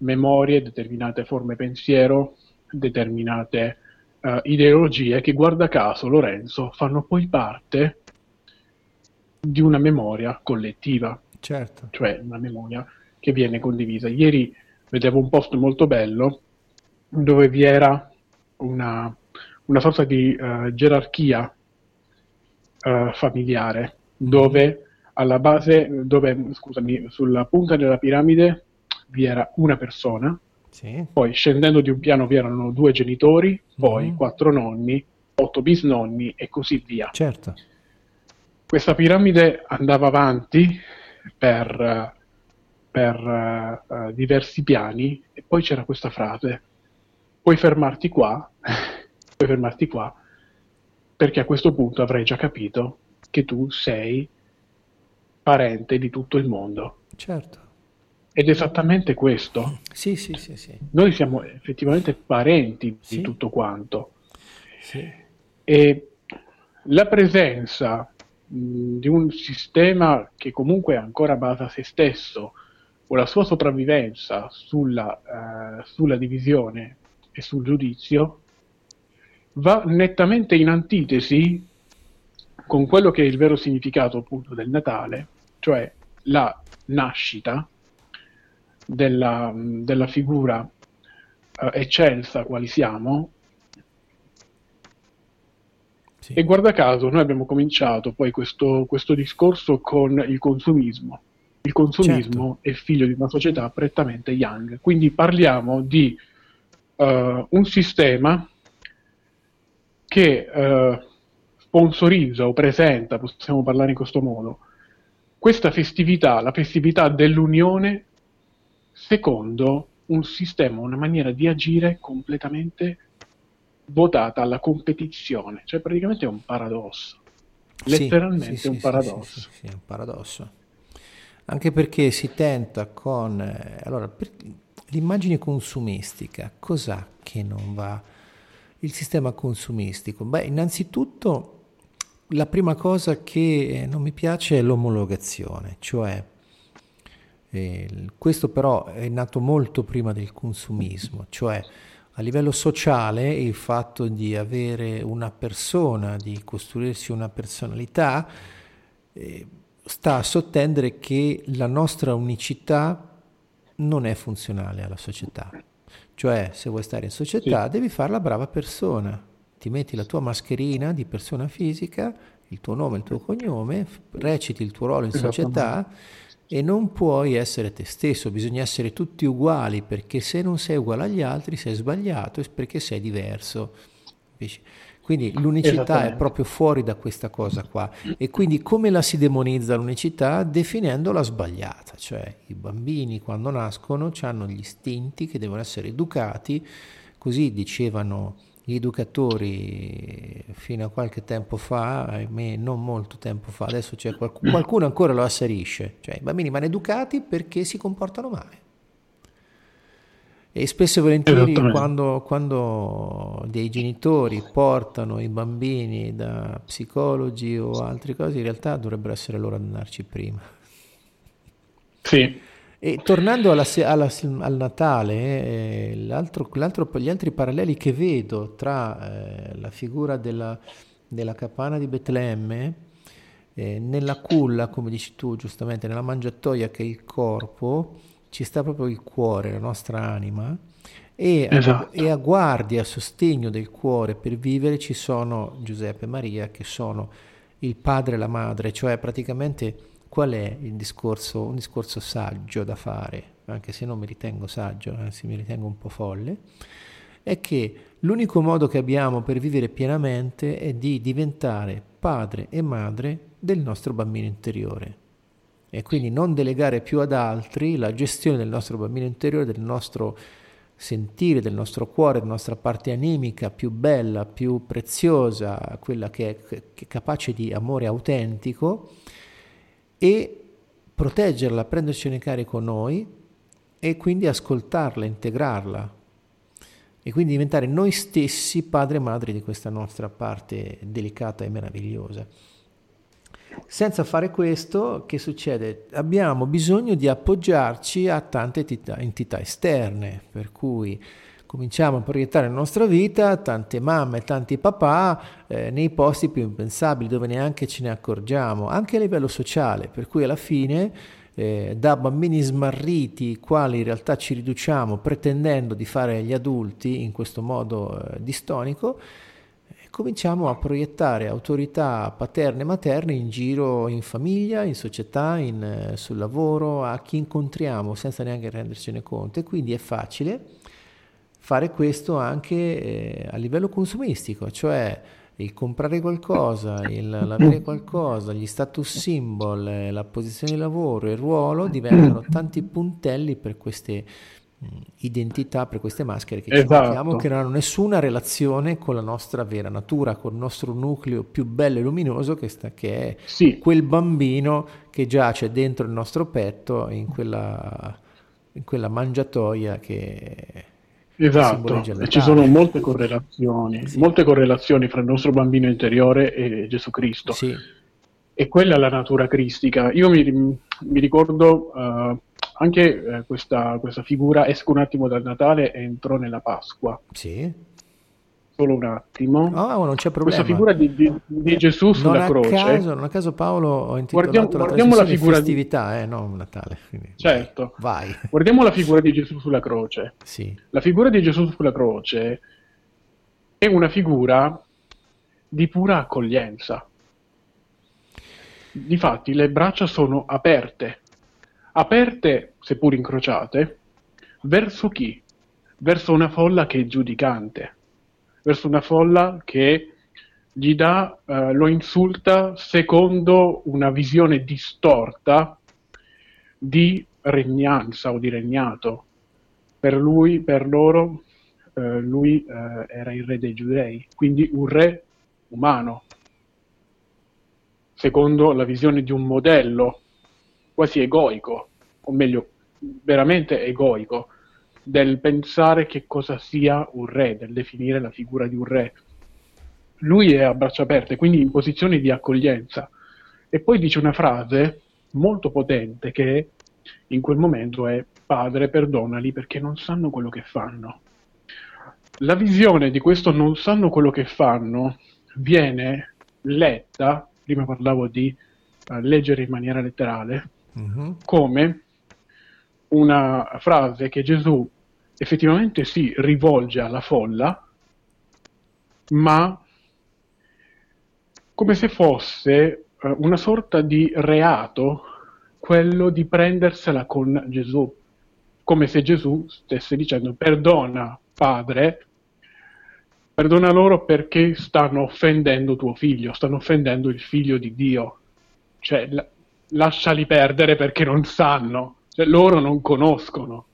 S2: memorie, determinate forme pensiero, determinate uh, ideologie che guarda caso Lorenzo fanno poi parte di una memoria collettiva,
S1: certo.
S2: cioè una memoria che viene condivisa. Ieri vedevo un post molto bello dove vi era una, una sorta di uh, gerarchia uh, familiare, dove alla base, dove, scusami, sulla punta della piramide vi era una persona, sì. poi scendendo di un piano vi erano due genitori, poi mm-hmm. quattro nonni, otto bisnonni e così via.
S1: Certo.
S2: Questa piramide andava avanti per, per uh, diversi piani e poi c'era questa frase, puoi fermarti qua, puoi fermarti qua, perché a questo punto avrei già capito che tu sei parente di tutto il mondo.
S1: Certo.
S2: Ed è esattamente questo.
S1: Sì, sì, sì, sì.
S2: Noi siamo effettivamente parenti sì. di tutto quanto.
S1: Sì.
S2: E la presenza mh, di un sistema che comunque ancora basa se stesso o la sua sopravvivenza sulla, uh, sulla divisione e sul giudizio va nettamente in antitesi con quello che è il vero significato appunto del Natale, cioè la nascita della, della figura uh, eccelsa quali siamo, Sì. E guarda caso, noi abbiamo cominciato poi questo, questo discorso con il consumismo. Il consumismo certo. è figlio di una società prettamente young, quindi parliamo di uh, un sistema che uh, sponsorizza o presenta, possiamo parlare in questo modo, questa festività, la festività dell'unione, secondo un sistema, una maniera di agire completamente votata alla competizione, cioè praticamente è un paradosso, letteralmente sì, sì, un sì, paradosso.
S1: Sì, è un paradosso. Anche perché si tenta con... Eh, allora, per, l'immagine consumistica, cos'ha che non va? Il sistema consumistico? Beh, innanzitutto la prima cosa che non mi piace è l'omologazione, cioè eh, questo però è nato molto prima del consumismo, cioè a livello sociale il fatto di avere una persona, di costruirsi una personalità, eh, sta a sottendere che la nostra unicità non è funzionale alla società. Cioè, se vuoi stare in società, sì. devi fare la brava persona. Ti metti la tua mascherina di persona fisica, il tuo nome, il tuo cognome, reciti il tuo ruolo in società e non puoi essere te stesso, bisogna essere tutti uguali perché se non sei uguale agli altri sei sbagliato perché sei diverso. Quindi l'unicità è proprio fuori da questa cosa qua. E quindi come la si demonizza l'unicità? Definendola sbagliata, cioè i bambini quando nascono hanno gli istinti che devono essere educati, così dicevano gli educatori fino a qualche tempo fa, ahimè non molto tempo fa, adesso c'è qualc- qualcuno ancora lo asserisce, cioè i bambini vanno educati perché si comportano male. E spesso e volentieri quando, quando, dei genitori portano i bambini da psicologi o altre cose, in realtà dovrebbero essere loro ad andarci prima.
S2: Sì.
S1: E tornando alla, alla, al Natale, eh, l'altro, l'altro, gli altri paralleli che vedo tra eh, la figura della, della, capanna di Betlemme, eh, nella culla, come dici tu giustamente, nella mangiatoia che è il corpo, ci sta proprio il cuore, la nostra anima, e, esatto. a, e a guardia, a sostegno del cuore per vivere ci sono Giuseppe e Maria che sono il padre e la madre, cioè praticamente qual è il discorso, un discorso saggio da fare, anche se non mi ritengo saggio, anzi mi ritengo un po' folle, è che l'unico modo che abbiamo per vivere pienamente è di diventare padre e madre del nostro bambino interiore e quindi non delegare più ad altri la gestione del nostro bambino interiore, del nostro sentire, del nostro cuore, della nostra parte animica più bella, più preziosa, quella che è, che è capace di amore autentico e proteggerla, prendercene carico noi e quindi ascoltarla, integrarla e quindi diventare noi stessi padre e madre di questa nostra parte delicata e meravigliosa. Senza fare questo, che succede? Abbiamo bisogno di appoggiarci a tante entità, entità esterne, per cui cominciamo a proiettare la nostra vita, tante mamme tanti papà, eh, nei posti più impensabili, dove neanche ce ne accorgiamo, anche a livello sociale, per cui alla fine eh, da bambini smarriti, quali in realtà ci riduciamo pretendendo di fare gli adulti in questo modo eh, distonico, cominciamo a proiettare autorità paterne e materne in giro in famiglia, in società, in, eh, sul lavoro, a chi incontriamo senza neanche rendercene conto. E quindi è facile fare questo anche eh, a livello consumistico, cioè il comprare qualcosa, il, l'avere qualcosa, gli status symbol, eh, la posizione di lavoro, il ruolo diventano tanti puntelli per queste identità, per queste maschere che esatto. ci mettiamo che non hanno nessuna relazione con la nostra vera natura, con il nostro nucleo più bello e luminoso che, sta, che è sì. quel bambino che giace dentro il nostro petto in quella, in quella mangiatoia che
S2: Esatto, ci sono molte correlazioni, sì. molte correlazioni fra il nostro bambino interiore e Gesù Cristo.
S1: Sì.
S2: E quella è la natura cristica. Io mi, mi ricordo uh, anche uh, questa, questa, figura, esco un attimo dal Natale e entro nella Pasqua.
S1: Sì
S2: solo un attimo.
S1: No, non c'è
S2: Questa
S1: problema.
S2: figura di, di, di Gesù sulla
S1: non
S2: croce.
S1: Caso, non a caso Paolo ho intitolato guardiamo, la guardiamo la figura festività, di... eh, non Natale. Quindi,
S2: certo.
S1: Vai.
S2: Guardiamo la figura di Gesù sulla croce.
S1: Sì.
S2: La figura di Gesù sulla croce è una figura di pura accoglienza. Difatti le braccia sono aperte, aperte, seppur incrociate, verso chi? Verso una folla che è giudicante, verso una folla che gli dà, eh, lo insulta secondo una visione distorta di regnanza o di regnato. Per lui, per loro, eh, lui eh, era il re dei giudei, quindi un re umano, secondo la visione di un modello quasi egoico, o meglio, veramente egoico, del pensare che cosa sia un re, del definire la figura di un re. Lui è a braccia aperte, quindi in posizione di accoglienza. E poi dice una frase molto potente che in quel momento è Padre, perdonali perché non sanno quello che fanno. La visione di questo non sanno quello che fanno viene letta, prima parlavo di uh, leggere in maniera letterale, uh-huh. come una frase che Gesù effettivamente si rivolge alla folla, ma come se fosse uh, una sorta di reato quello di prendersela con Gesù, come se Gesù stesse dicendo perdona Padre Perdona loro perché stanno offendendo tuo figlio, stanno offendendo il figlio di Dio. Cioè, la- lasciali perdere perché non sanno, cioè, loro non conoscono.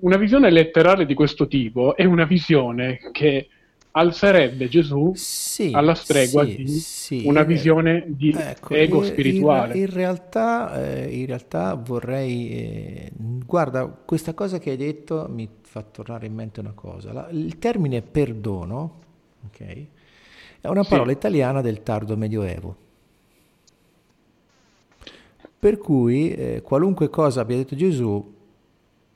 S2: Una visione letterale di questo tipo è una visione che alzerebbe Gesù sì, alla stregua sì, di sì, una visione di ecco, ego spirituale.
S1: In, in, realtà, eh, in realtà vorrei... Eh, guarda, questa cosa che hai detto mi fa tornare in mente una cosa. La, il termine perdono okay, è una parola italiana del tardo medioevo. Per cui eh, qualunque cosa abbia detto Gesù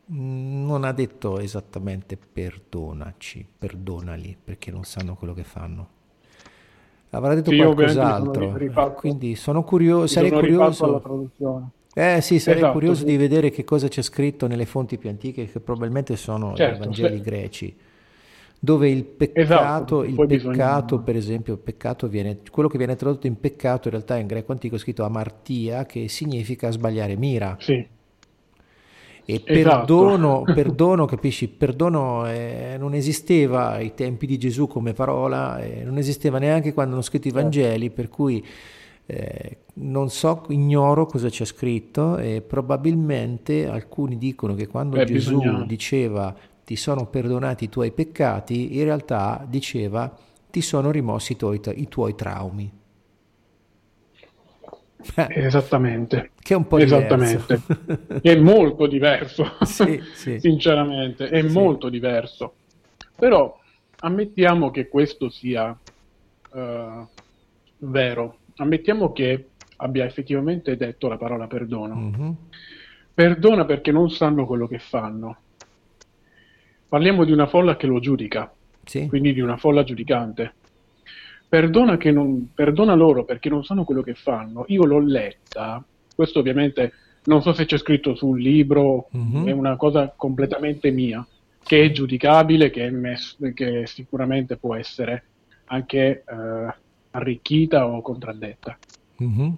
S1: non ha detto esattamente perdonaci, perdonali, perché non sanno quello che fanno. Avrà detto sì, qualcos'altro. Sono quindi sono curioso, sarei curioso. Eh sì, sarei esatto, curioso sì. di vedere che cosa c'è scritto nelle fonti più antiche, che probabilmente sono certo, i Vangeli sì. greci, dove il peccato, esatto, il peccato bisogna... per esempio, viene, quello che viene tradotto in peccato in realtà in greco antico è scritto amartia, che significa sbagliare mira.
S2: Sì.
S1: E esatto. perdono, perdono, capisci? Perdono eh, non esisteva ai tempi di Gesù come parola, eh, non esisteva neanche quando hanno scritto i certo. Vangeli, per cui eh, non so, ignoro cosa c'è scritto e probabilmente alcuni dicono che quando Beh, Gesù bisogna... diceva ti sono perdonati i tuoi peccati, in realtà diceva ti sono rimossi i tuoi, i tuoi traumi.
S2: Esattamente.
S1: Che è un po'
S2: Esattamente. è molto diverso, sì, sì. sinceramente, è sì. molto diverso. Però ammettiamo che questo sia uh, vero ammettiamo che abbia effettivamente detto la parola perdono. Mm-hmm. Perdona perché non sanno quello che fanno. Parliamo di una folla che lo giudica, sì. quindi di una folla giudicante. Perdona, non, perdona, loro perché non sanno quello che fanno. Io l'ho letta, questo ovviamente non so se c'è scritto sul libro, mm-hmm. è una cosa completamente mia, che è giudicabile, che, è mess- che sicuramente può essere anche eh, arricchita o contraddetta. Mm-hmm.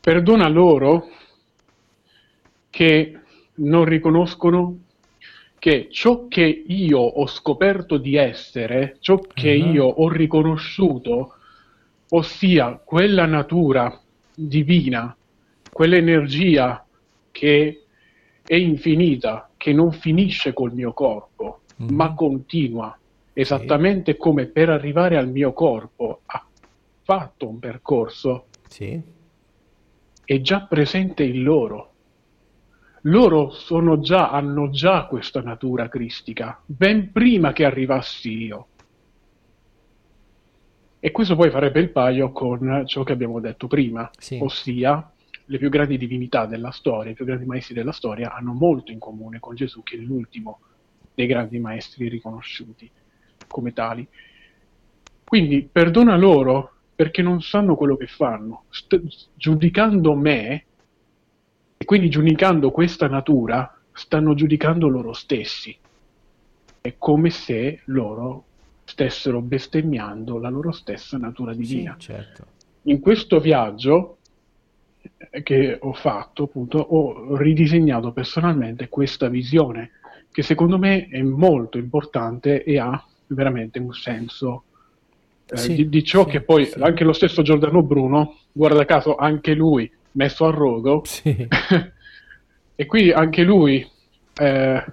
S2: Perdona loro che non riconoscono che ciò che io ho scoperto di essere, ciò che uh-huh. io ho riconosciuto, ossia quella natura divina, quell'energia che è infinita, che non finisce col mio corpo, uh-huh. ma continua, esattamente sì. come per arrivare al mio corpo ha fatto un percorso,
S1: sì.
S2: è già presente in loro. Loro già, hanno già questa natura cristica, ben prima che arrivassi io. E questo poi farebbe il paio con ciò che abbiamo detto prima, sì. ossia le più grandi divinità della storia, i più grandi maestri della storia hanno molto in comune con Gesù, che è l'ultimo dei grandi maestri riconosciuti come tali. Quindi perdona loro perché non sanno quello che fanno. St- giudicando me, e quindi giudicando questa natura, stanno giudicando loro stessi. È come se loro stessero bestemmiando la loro stessa natura divina.
S1: Sì, certo.
S2: In questo viaggio eh, che ho fatto, appunto, ho ridisegnato personalmente questa visione, che secondo me è molto importante e ha veramente un senso eh, sì, di, di, ciò sì, che poi anche lo stesso Giordano Bruno, guarda caso, anche lui messo a rogo, e qui anche lui, eh,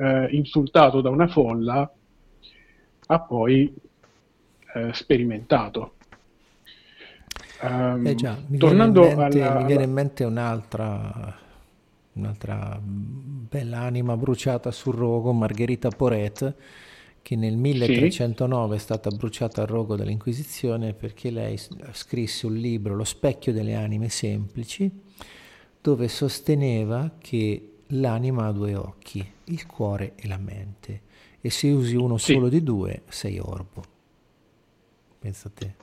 S2: eh, insultato da una folla, ha poi eh, sperimentato.
S1: Um, già, mi tornando viene mente, alla, mi viene in mente un'altra, un'altra bella anima bruciata sul rogo, Margherita Poret, che nel 1309 sì. è stata bruciata a rogo dall'Inquisizione perché lei scrisse un libro, Lo specchio delle anime semplici, dove sosteneva che l'anima ha due occhi, il cuore e la mente, e se usi uno sì. solo di due sei orbo. Pensa a te.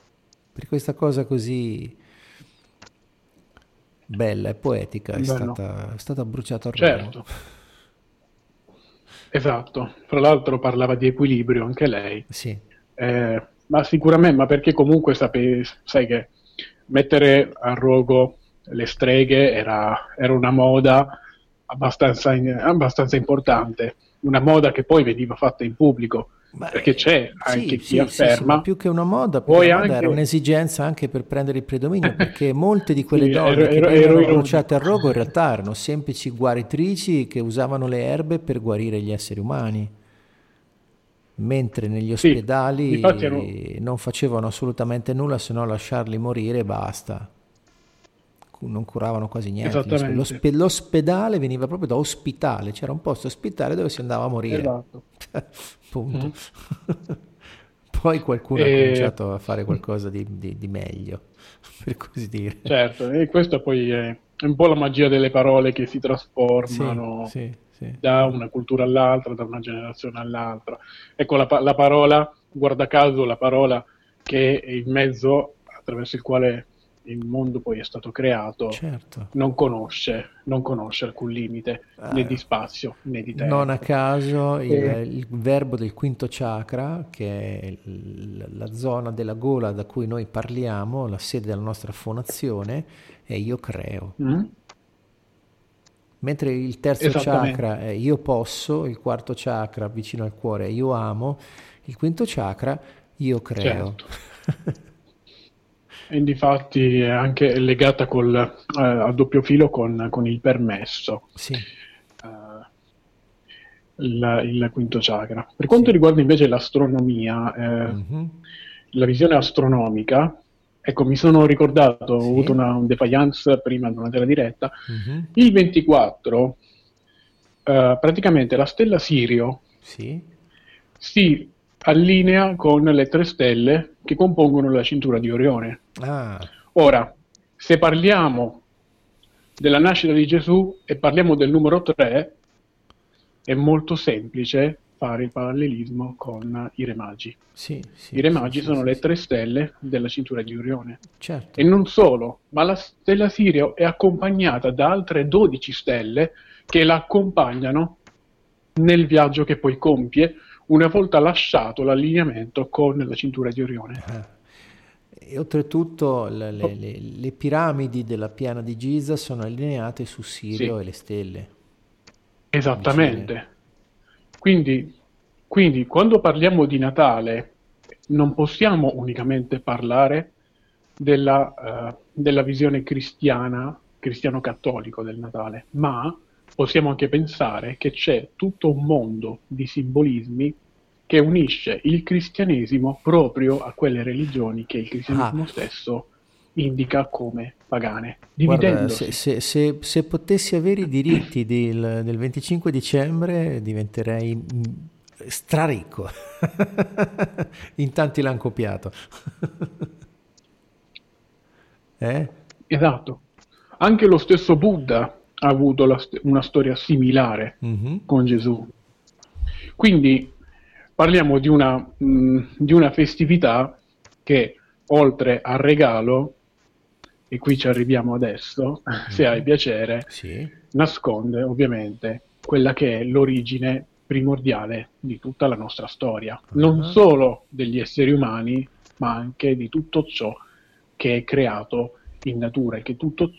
S1: Per questa cosa così bella e poetica è, stata, è stata, bruciata a rogo.
S2: Certo. Esatto, fra l'altro parlava di equilibrio anche lei.
S1: Sì.
S2: Eh, ma sicuramente, ma perché comunque sape, sai che mettere a rogo le streghe era, era una moda abbastanza, abbastanza, importante, una moda che poi veniva fatta in pubblico. Beh, perché c'è anche sì, chi sì, afferma.
S1: sì, più che una moda, poi moda era un'esigenza anche per prendere il predominio perché molte di quelle donne ero, che erano bruciate a rogo in realtà erano semplici guaritrici che usavano le erbe per guarire gli esseri umani mentre negli ospedali ero... non facevano assolutamente nulla se non lasciarli morire e basta non curavano quasi niente. L'ospe- l'ospedale veniva proprio da ospitale, c'era un posto ospitale dove si andava a morire. Esatto. Punto. Mm. Poi qualcuno e... ha cominciato a fare qualcosa di, di, di, meglio, per così dire.
S2: Certo, e questa poi è un po' la magia delle parole che si trasformano sì, sì, sì. da una cultura all'altra, da una generazione all'altra. Ecco, la, la parola, guarda caso, la parola che è il mezzo attraverso il quale il mondo poi è stato creato,
S1: certo.
S2: non, conosce, non conosce alcun limite eh, né di spazio né di tempo.
S1: Non a caso il, e... il, verbo del quinto chakra, che è la zona della gola da cui noi parliamo, la sede della nostra fonazione, è io creo. Mm? Mentre il terzo chakra è io posso, il quarto chakra vicino al cuore è io amo, il quinto chakra io creo.
S2: Certo. E difatti è anche legata col, eh, a doppio filo con, con il permesso.
S1: Sì.
S2: Uh, il, il, quinto chakra. Per quanto sì. riguarda invece l'astronomia, eh, mm-hmm. la visione astronomica, ecco, mi sono ricordato, sì. ho avuto una, un defiance prima durante la diretta, mm-hmm. il 24, uh, praticamente la stella Sirio
S1: sì.
S2: si allinea con le tre stelle che compongono la cintura di Orione.
S1: Ah.
S2: Ora, se parliamo della nascita di Gesù e parliamo del numero 3, è molto semplice fare il parallelismo con i Re Magi.
S1: Sì, sì,
S2: I Re Magi sì, sono le tre stelle della cintura di Orione.
S1: Certo.
S2: E non solo, ma la stella Sirio è accompagnata da altre 12 stelle che la accompagnano nel viaggio che poi compie una volta lasciato l'allineamento con la cintura di Orione.
S1: Ah. E oltretutto le, le, le, le, piramidi della piana di Giza sono allineate su Sirio sì. e le stelle.
S2: Esattamente. Quindi, quindi quando parliamo di Natale non possiamo unicamente parlare della, uh, della visione cristiana, cristiano-cattolico del Natale, ma possiamo anche pensare che c'è tutto un mondo di simbolismi che unisce il cristianesimo proprio a quelle religioni che il cristianesimo ah. stesso indica come pagane.
S1: Guarda, se, se, se, se, potessi avere i diritti del, del 25 dicembre diventerei mm, straricco. In tanti l'hanno copiato.
S2: eh? Esatto. Anche lo stesso Buddha ha avuto la, una storia similare mm-hmm. con Gesù. Quindi parliamo di una, mh, mm, di una festività che oltre al regalo, e qui ci arriviamo adesso, mm-hmm. se hai piacere,
S1: sì.
S2: nasconde ovviamente quella che è l'origine primordiale di tutta la nostra storia, non uh-huh. solo degli esseri umani, ma anche di tutto ciò che è creato in natura e che tutto,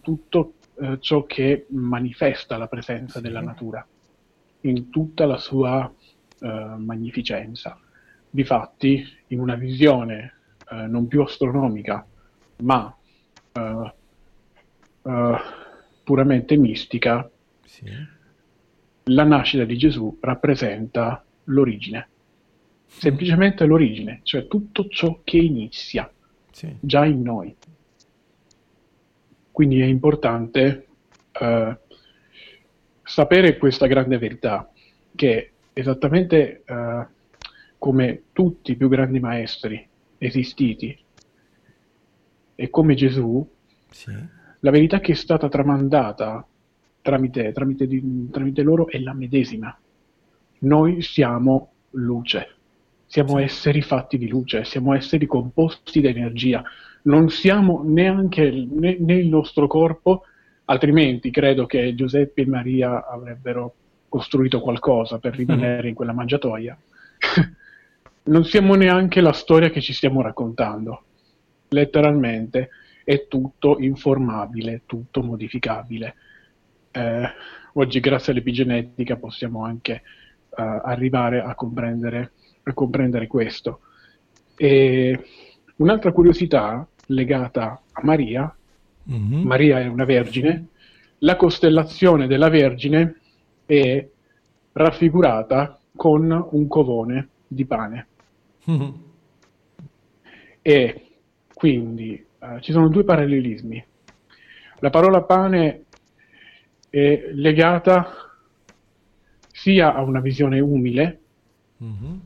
S2: tutto eh, ciò che manifesta la presenza sì. della natura in tutta la sua eh, magnificenza. Difatti, in una visione eh, non più astronomica, ma eh, eh, puramente mistica, sì. la nascita di Gesù rappresenta l'origine, semplicemente l'origine, cioè tutto ciò che inizia sì. già in noi. Quindi è importante uh, sapere questa grande verità, che esattamente uh, come tutti i più grandi maestri esistiti e come Gesù, sì. la verità che è stata tramandata tramite, tramite, tramite loro è la medesima. Noi siamo luce, siamo esseri fatti di luce, siamo esseri composti da energia, non siamo neanche né, né il nostro corpo, altrimenti credo che Giuseppe e Maria avrebbero costruito qualcosa per rimanere mm. in quella mangiatoia. non siamo neanche la storia che ci stiamo raccontando. Letteralmente è tutto informabile, tutto modificabile. Eh, oggi, grazie all'epigenetica, possiamo anche uh, arrivare a comprendere, a comprendere questo. E un'altra curiosità legata a Maria, mm-hmm. Maria è una vergine, la costellazione della Vergine è raffigurata con un covone di pane. Mm-hmm. E quindi uh, ci sono due parallelismi. La parola pane è legata sia a una visione umile, mm-hmm.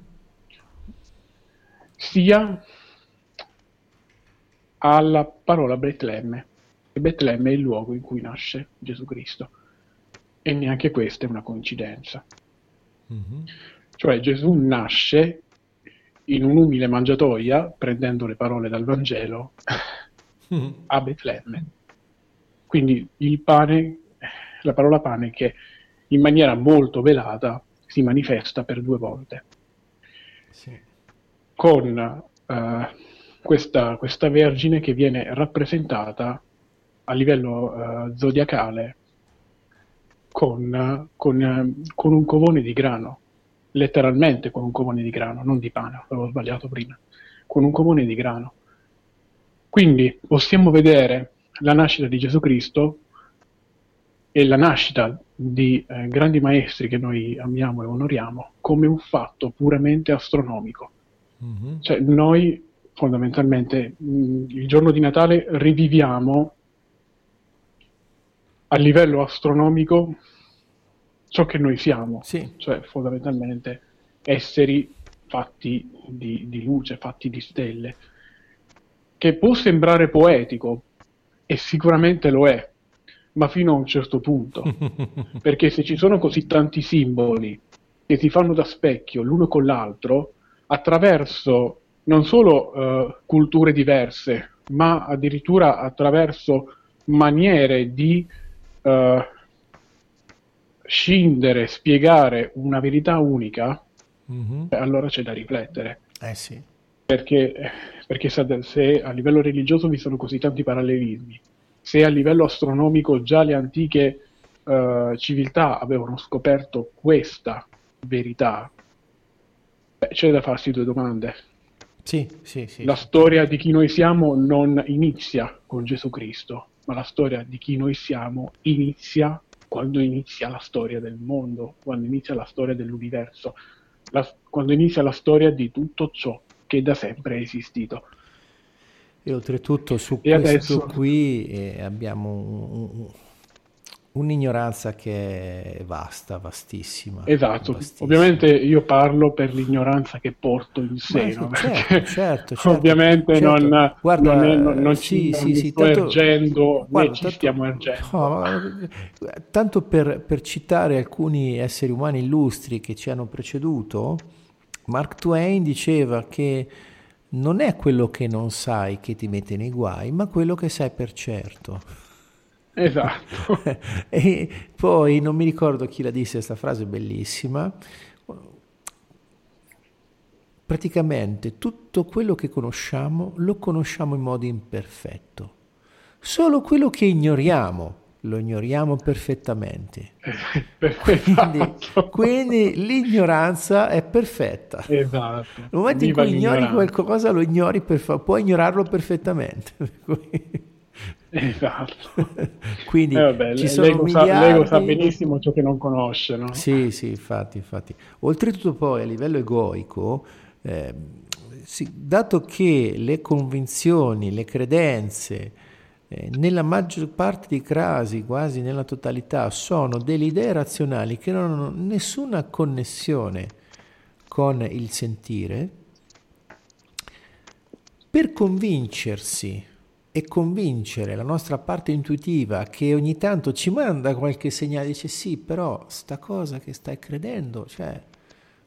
S2: Sia alla parola Betlemme. E Betlemme è il luogo in cui nasce Gesù Cristo. E neanche questa è una coincidenza. Mm-hmm. Cioè Gesù nasce in un'umile mangiatoia, prendendo le parole dal Vangelo, mm-hmm. a Betlemme. Quindi il pane, la parola pane che in maniera molto velata si manifesta per due volte. Sì. Con uh, questa, questa vergine che viene rappresentata a livello uh, zodiacale con, con, con, un covone di grano, letteralmente con un covone di grano, non di pane, avevo sbagliato prima, con un covone di grano. Quindi possiamo vedere la nascita di Gesù Cristo e la nascita di eh, grandi maestri che noi amiamo e onoriamo come un fatto puramente astronomico. Mm-hmm. Cioè noi fondamentalmente mh, mm, il giorno di Natale riviviamo a livello astronomico ciò che noi siamo, sì. cioè fondamentalmente esseri fatti di, di luce, fatti di stelle, che può sembrare poetico, e sicuramente lo è, ma fino a un certo punto, perché se ci sono così tanti simboli che si fanno da specchio l'uno con l'altro, attraverso non solo uh, culture diverse, ma addirittura attraverso maniere di uh, scindere, spiegare una verità unica, mm-hmm. allora c'è da riflettere.
S1: Eh sì.
S2: Perché, perché se a livello religioso vi sono così tanti parallelismi, se a livello astronomico già le antiche uh, civiltà avevano scoperto questa verità, beh, c'è da farsi due domande.
S1: Sì, sì, sì.
S2: La storia di chi noi siamo non inizia con Gesù Cristo, ma la storia di chi noi siamo inizia quando inizia la storia del mondo, quando inizia la storia dell'universo, la, quando inizia la storia di tutto ciò che da sempre è esistito.
S1: E oltretutto su e questo adesso... qui eh, abbiamo un, un'ignoranza che è vasta, vastissima.
S2: Esatto, vastissima. ovviamente io parlo per l'ignoranza che porto in seno,
S1: Ma, certo, certo, certo,
S2: ovviamente
S1: certo.
S2: Non,
S1: Guarda,
S2: non, è, non, non sì, ci sì, sì, sto tanto, ergendo, guarda, né ci tanto, stiamo ergendo. No,
S1: tanto per, per citare alcuni esseri umani illustri che ci hanno preceduto, Mark Twain diceva che non è quello che non sai che ti mette nei guai, ma quello che sai per certo.
S2: Esatto.
S1: e poi non mi ricordo chi la disse questa frase bellissima. Praticamente tutto quello che conosciamo lo conosciamo in modo imperfetto. Solo quello che ignoriamo lo ignoriamo perfettamente. quindi, esatto. quindi, l'ignoranza è perfetta.
S2: Esatto.
S1: Nel momento Viva in cui ignori qualcosa, lo ignori per fa- puoi ignorarlo perfettamente.
S2: esatto.
S1: quindi eh vabbè, ci sono
S2: Lego
S1: miliardi...
S2: sa, Lego sa benissimo ciò che non conosce, no?
S1: Sì, sì, infatti, infatti. Oltretutto poi a livello egoico, eh, sì, dato che le convinzioni, le credenze, eh, nella maggior parte dei casi, quasi nella totalità, sono delle idee razionali che non hanno nessuna connessione con il sentire, per convincersi e convincere la nostra parte intuitiva che ogni tanto ci manda qualche segnale, dice sì, però sta cosa che stai credendo, cioè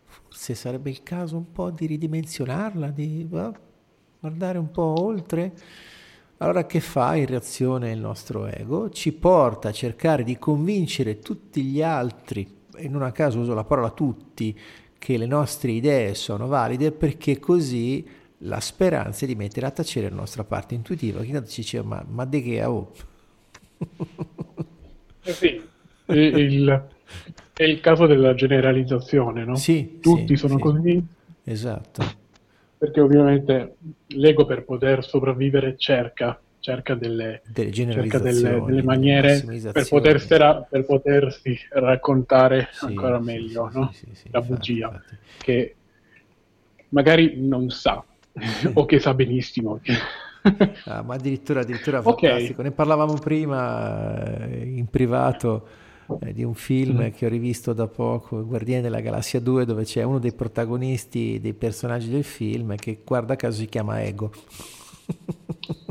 S1: forse sarebbe il caso un po' di ridimensionarla, di guardare un po' oltre. Allora che fa in reazione il nostro ego? Ci porta a cercare di convincere tutti gli altri, e non a caso uso la parola tutti, che le nostre idee sono valide perché così la speranza di mettere a tacere la nostra parte intuitiva, che tanto ci dice ma, ma di che oh?
S2: eh sì, il, è il caso della generalizzazione, no?
S1: Sì,
S2: Tutti
S1: sì,
S2: sono
S1: sì.
S2: così.
S1: Esatto
S2: perché ovviamente l'ego per poter sopravvivere cerca, cerca delle,
S1: delle,
S2: cerca delle, delle maniere per, potersi, per potersi raccontare sì, ancora meglio sì, no? sì, la bugia infatti. che magari non sa o che sa benissimo.
S1: ah, ma addirittura, addirittura okay. fantastico. Ne parlavamo prima eh, in privato eh, di un film mm. che ho rivisto da poco, Guardiani della Galassia 2, dove c'è uno dei protagonisti, dei personaggi del film, che guarda caso si chiama Ego.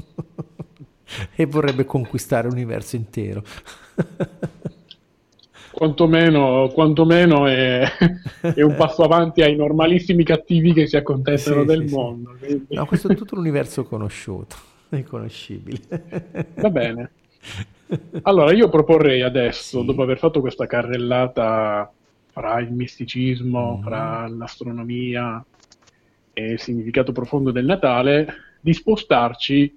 S1: e vorrebbe conquistare l'universo intero.
S2: Quantomeno, quantomeno è, è, un passo avanti ai normalissimi cattivi che si accontentano sì, del sì, mondo.
S1: Sì. No, questo è tutto l'universo conosciuto, riconoscibile.
S2: Va bene. Allora, io proporrei adesso, sì. dopo aver fatto questa carrellata fra il misticismo, mm. fra l'astronomia e il significato profondo del Natale, di spostarci,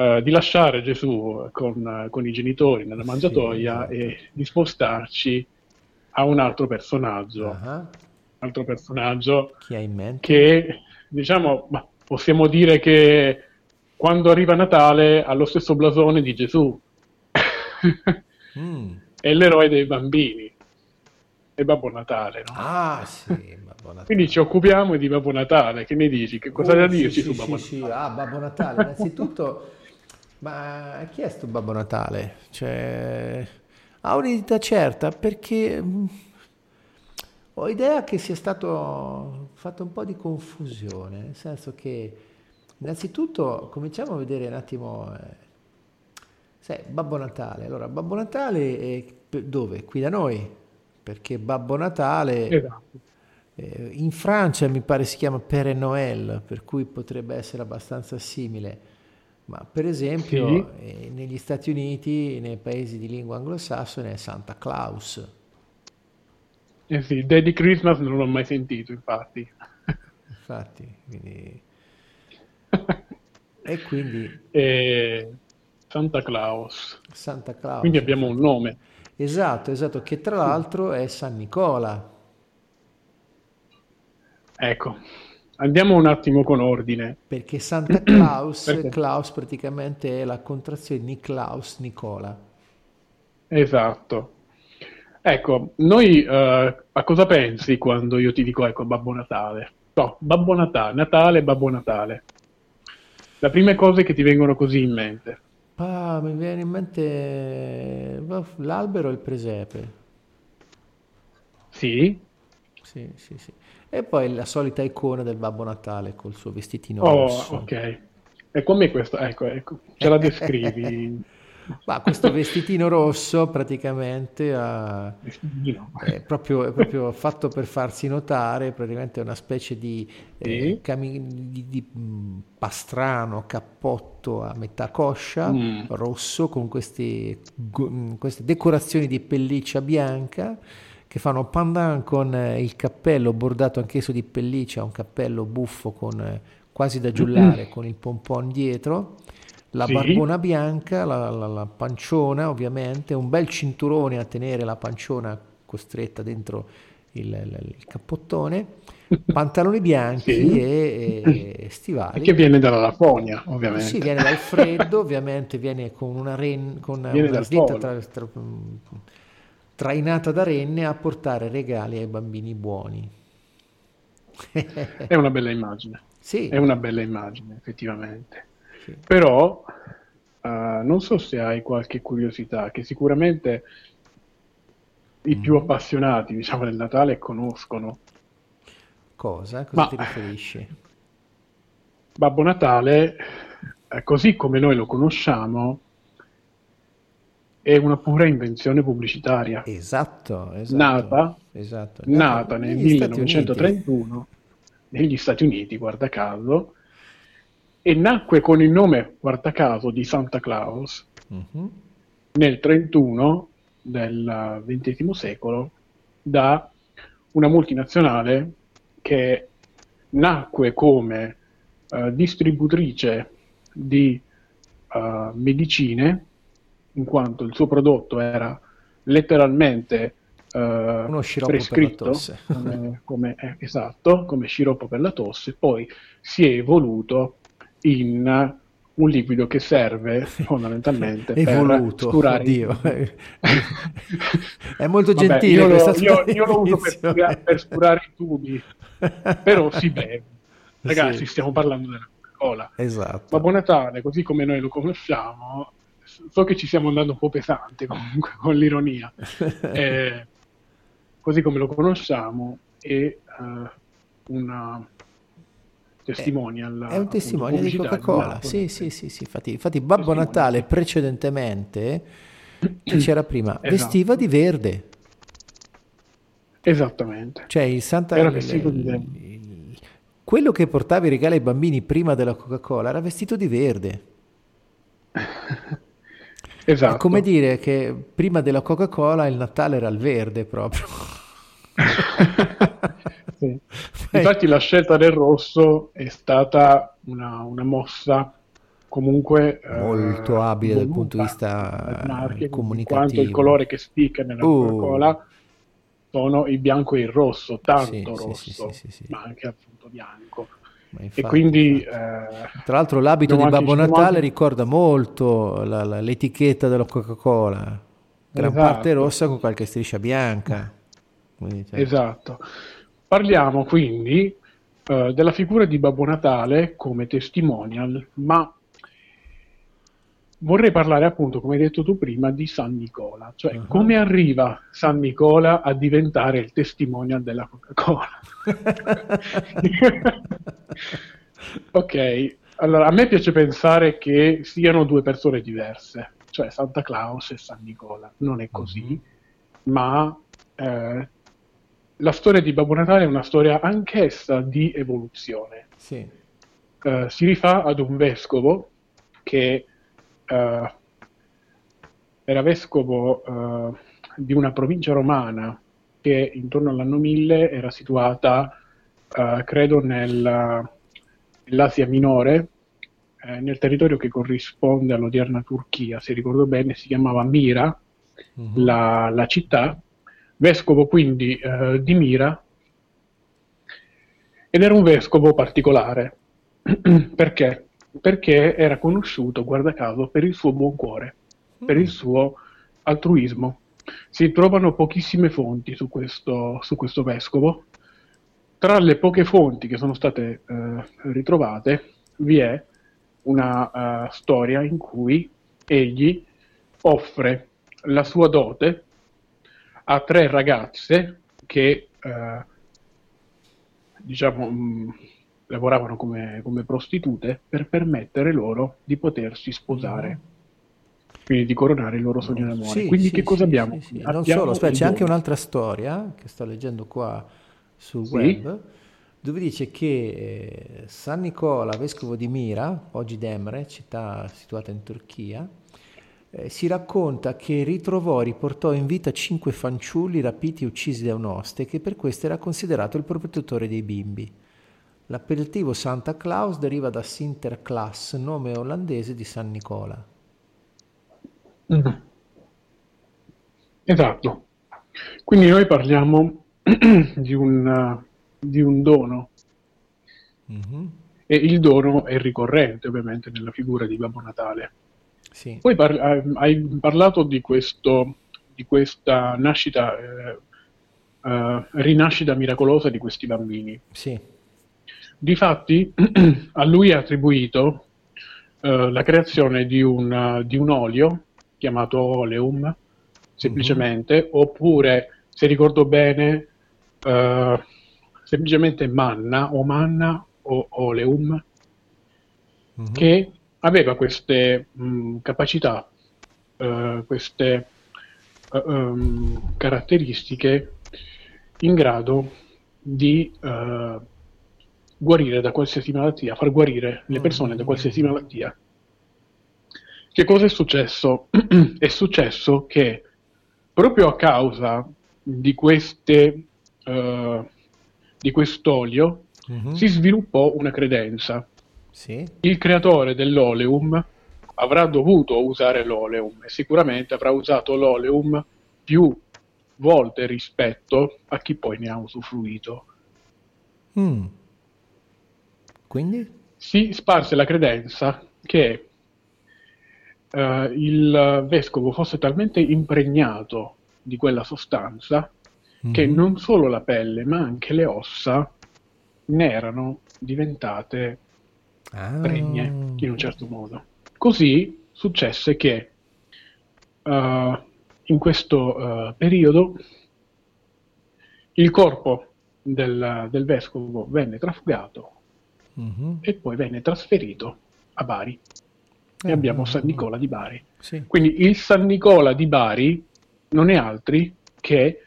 S2: uh, di lasciare Gesù con, con, i genitori nella mangiatoia sì, esatto. e di spostarci a un altro personaggio. Uh-huh. altro personaggio che, diciamo, possiamo dire che quando arriva Natale ha lo stesso blasone di Gesù mm. è l'eroe dei bambini. È Babbo Natale, no?
S1: Ah, sì, Babbo Natale.
S2: Quindi ci occupiamo di Babbo Natale. Che ne dici? Che cosa uh, da dirci
S1: sì,
S2: su Babbo
S1: sì,
S2: Natale?
S1: Sì, ah, Babbo Natale. Innanzitutto, ma chi è sto Babbo Natale? Cioè, ha un'identità certa perché mm, ho idea che sia stato fatto un po' di confusione, nel senso che innanzitutto cominciamo a vedere un attimo... Eh, Sai, Babbo Natale. Allora, Babbo Natale è dove? Qui da noi, perché Babbo Natale esatto. eh, in Francia mi pare si chiama Père Noël, per cui potrebbe essere abbastanza simile. Ma per esempio sì. eh, negli Stati Uniti, nei paesi di lingua anglosassone, è Santa Claus.
S2: Eh sì, Daddy Christmas non l'ho mai sentito, infatti.
S1: infatti, quindi... e quindi...
S2: E... Santa Claus.
S1: Santa Claus.
S2: Quindi abbiamo un nome.
S1: Esatto, esatto, che tra l'altro è San Nicola.
S2: Ecco, andiamo un attimo con ordine.
S1: Perché Santa Claus, Perché? Claus praticamente è la contrazione di Niklaus, Nicola.
S2: Esatto. Ecco, noi uh, a cosa pensi quando io ti dico, ecco, Babbo Natale? No, Babbo Natale, Natale, Babbo Natale. Le prime cose che ti vengono così in mente.
S1: Ah, mi viene in mente l'albero e il presepe.
S2: Sì?
S1: Sì, sì, sì. E poi la solita icona del Babbo Natale col suo vestitino
S2: oh,
S1: rosso.
S2: ok. E com'è questo? Ecco, ecco, ce la descrivi?
S1: Ma questo vestitino rosso praticamente ha, è, proprio, è, proprio, fatto per farsi notare, praticamente è una specie di, eh, cami- di, di mm, pastrano, cappotto a metà coscia, mm. rosso, con questi, mm, queste decorazioni di pelliccia bianca che fanno pandan con eh, il cappello bordato anch'esso di pelliccia, un cappello buffo con, eh, quasi da giullare, con il pompon dietro la sì. barbona bianca, la, la, la, panciona ovviamente, un bel cinturone a tenere la panciona costretta dentro il, il, il cappottone, pantaloni bianchi sì. e, e, stivali.
S2: che viene dalla Laponia, ovviamente.
S1: Sì, viene dal freddo, ovviamente viene con una, ren, con una slitta tra, tra, trainata da renne a portare regali ai bambini buoni.
S2: È una bella immagine. Sì. È una bella immagine, effettivamente. Però uh, non so se hai qualche curiosità, che sicuramente i più mm. appassionati, diciamo, del Natale conoscono.
S1: Cosa? Cosa Ma, ti riferisci?
S2: Babbo Natale, eh, così come noi lo conosciamo, è una pura invenzione pubblicitaria.
S1: Esatto, esatto.
S2: Nata,
S1: esatto.
S2: nata nel 1931 Stati negli Stati Uniti, guarda caso, e nacque con il nome, guarda caso, di Santa Claus uh-huh. nel 31 del XX secolo da una multinazionale che nacque come uh, distributrice di uh, medicine, in quanto il suo prodotto era letteralmente uh,
S1: uno sciroppo prescritto
S2: come, come, eh, esatto, come sciroppo per la tosse, poi si è evoluto in un liquido che serve fondamentalmente
S1: Evoluto, per sturare oddio. è molto
S2: Vabbè,
S1: gentile
S2: io lo, io, io lo uso per per sturare, i tubi però si beve. Ragazzi sì. stiamo parlando della Coca-Cola.
S1: Esatto.
S2: Babbo Natale così come noi lo conosciamo so che ci stiamo andando un po' pesante comunque con l'ironia eh, così come lo conosciamo è uh, una testimonial.
S1: È un testimonial di Coca-Cola, sì, sì, sì, sì, Infatti, infatti Babbo Natale precedentemente, che c'era prima, esatto. vestiva di verde.
S2: Esattamente.
S1: Cioè il Santa... Era vestito di verde. Quello che portava i regali ai bambini prima della Coca-Cola era vestito di verde.
S2: esatto. È
S1: come dire che prima della Coca-Cola il Natale era il verde proprio.
S2: Sì. Infatti la scelta del rosso è stata una, una mossa comunque
S1: molto eh, abile dal punto di vista comunicativo.
S2: Quanto il colore che spicca nella uh. Coca-Cola sono il bianco e il rosso, tanto sì, rosso, sì, sì, ma anche appunto bianco. Infatti, e quindi, eh,
S1: tra l'altro, l'abito di Babbo Natale ricorda molto la, la, l'etichetta della Coca-Cola, gran esatto. parte rossa con qualche striscia bianca.
S2: Quindi, cioè... Esatto. Parliamo quindi eh, della figura di Babbo Natale come testimonial, ma vorrei parlare appunto, come hai detto tu prima, di San Nicola, cioè uh-huh. come arriva San Nicola a diventare il testimonial della Coca-Cola. ok, allora a me piace pensare che siano due persone diverse, cioè Santa Claus e San Nicola, non è così, uh-huh. ma eh, la storia di Babbo Natale è una storia anch'essa di evoluzione.
S1: Sì.
S2: Uh, si rifà ad un vescovo che uh, era vescovo uh, di una provincia romana che intorno all'anno 1000 era situata, credo, nel, nell'Asia minore, eh, nel territorio che corrisponde all'odierna Turchia, se ricordo bene, si chiamava Mira, uh-huh. la, la città, vescovo quindi eh, di Mira, ed era un vescovo particolare. Perché? Perché era conosciuto, guarda caso, per il suo buon cuore, per il suo altruismo. Si trovano pochissime fonti su questo, su questo vescovo. Tra le poche fonti che sono state eh, ritrovate vi è una uh, storia in cui egli offre la sua dote a tre ragazze che eh, diciamo mh, mm, lavoravano come, come, prostitute per permettere loro di potersi sposare. quindi di coronare il loro sogno d'amore.
S1: Sì,
S2: quindi
S1: sì,
S2: che cosa
S1: sì,
S2: abbiamo? abbiamo?
S1: Non solo, aspetta, c'è anche un'altra storia che sto leggendo qua sul web, dove dice che eh, San Nicola, vescovo di Mira, oggi Demre, città situata in Turchia, eh, si racconta che ritrovò e riportò in vita cinque fanciulli rapiti e uccisi da un'oste, che per questo era considerato il protettore dei bimbi. L'appellativo Santa Claus deriva da Sinterklaas, nome olandese di San Nicola.
S2: Mm. Esatto. Quindi noi parliamo di un, di un dono
S1: Mhm,
S2: e il dono è ricorrente ovviamente nella figura di Babbo Natale.
S1: Sì.
S2: Poi par- hai hai parlato di, questo, di questa nascita, eh, eh, rinascita miracolosa di questi bambini.
S1: Sì.
S2: Difatti, a lui è attribuito eh, la creazione di un, di un olio chiamato oleum, semplicemente, oppure, se ricordo bene, eh, semplicemente manna o manna o oleum,
S1: Mhm.
S2: che aveva queste mh, capacità, eh, queste ehm, caratteristiche in grado di eh, guarire da qualsiasi malattia, far guarire le persone da qualsiasi malattia. Che cosa è successo? è successo che proprio a causa di queste eh, di quest'olio
S1: Mhm.
S2: si sviluppò una credenza.
S1: Sì.
S2: Il creatore dell'oleum avrà dovuto usare l'oleum e sicuramente avrà usato l'oleum più volte rispetto a chi poi ne ha usufruito.
S1: Mm. Quindi?
S2: Si sparse la credenza che eh, il vescovo fosse talmente impregnato di quella sostanza che
S1: Mhm.
S2: non solo la pelle ma anche le ossa ne erano diventate
S1: Ah.
S2: pregne in un certo modo. Così successe che eh, in questo eh, periodo il corpo del, del vescovo venne trafugato
S1: Mhm.
S2: e poi venne trasferito a Bari e
S1: Ah,
S2: abbiamo San. Nicola di Bari.
S1: Sì.
S2: Quindi il San Nicola di Bari non è altri che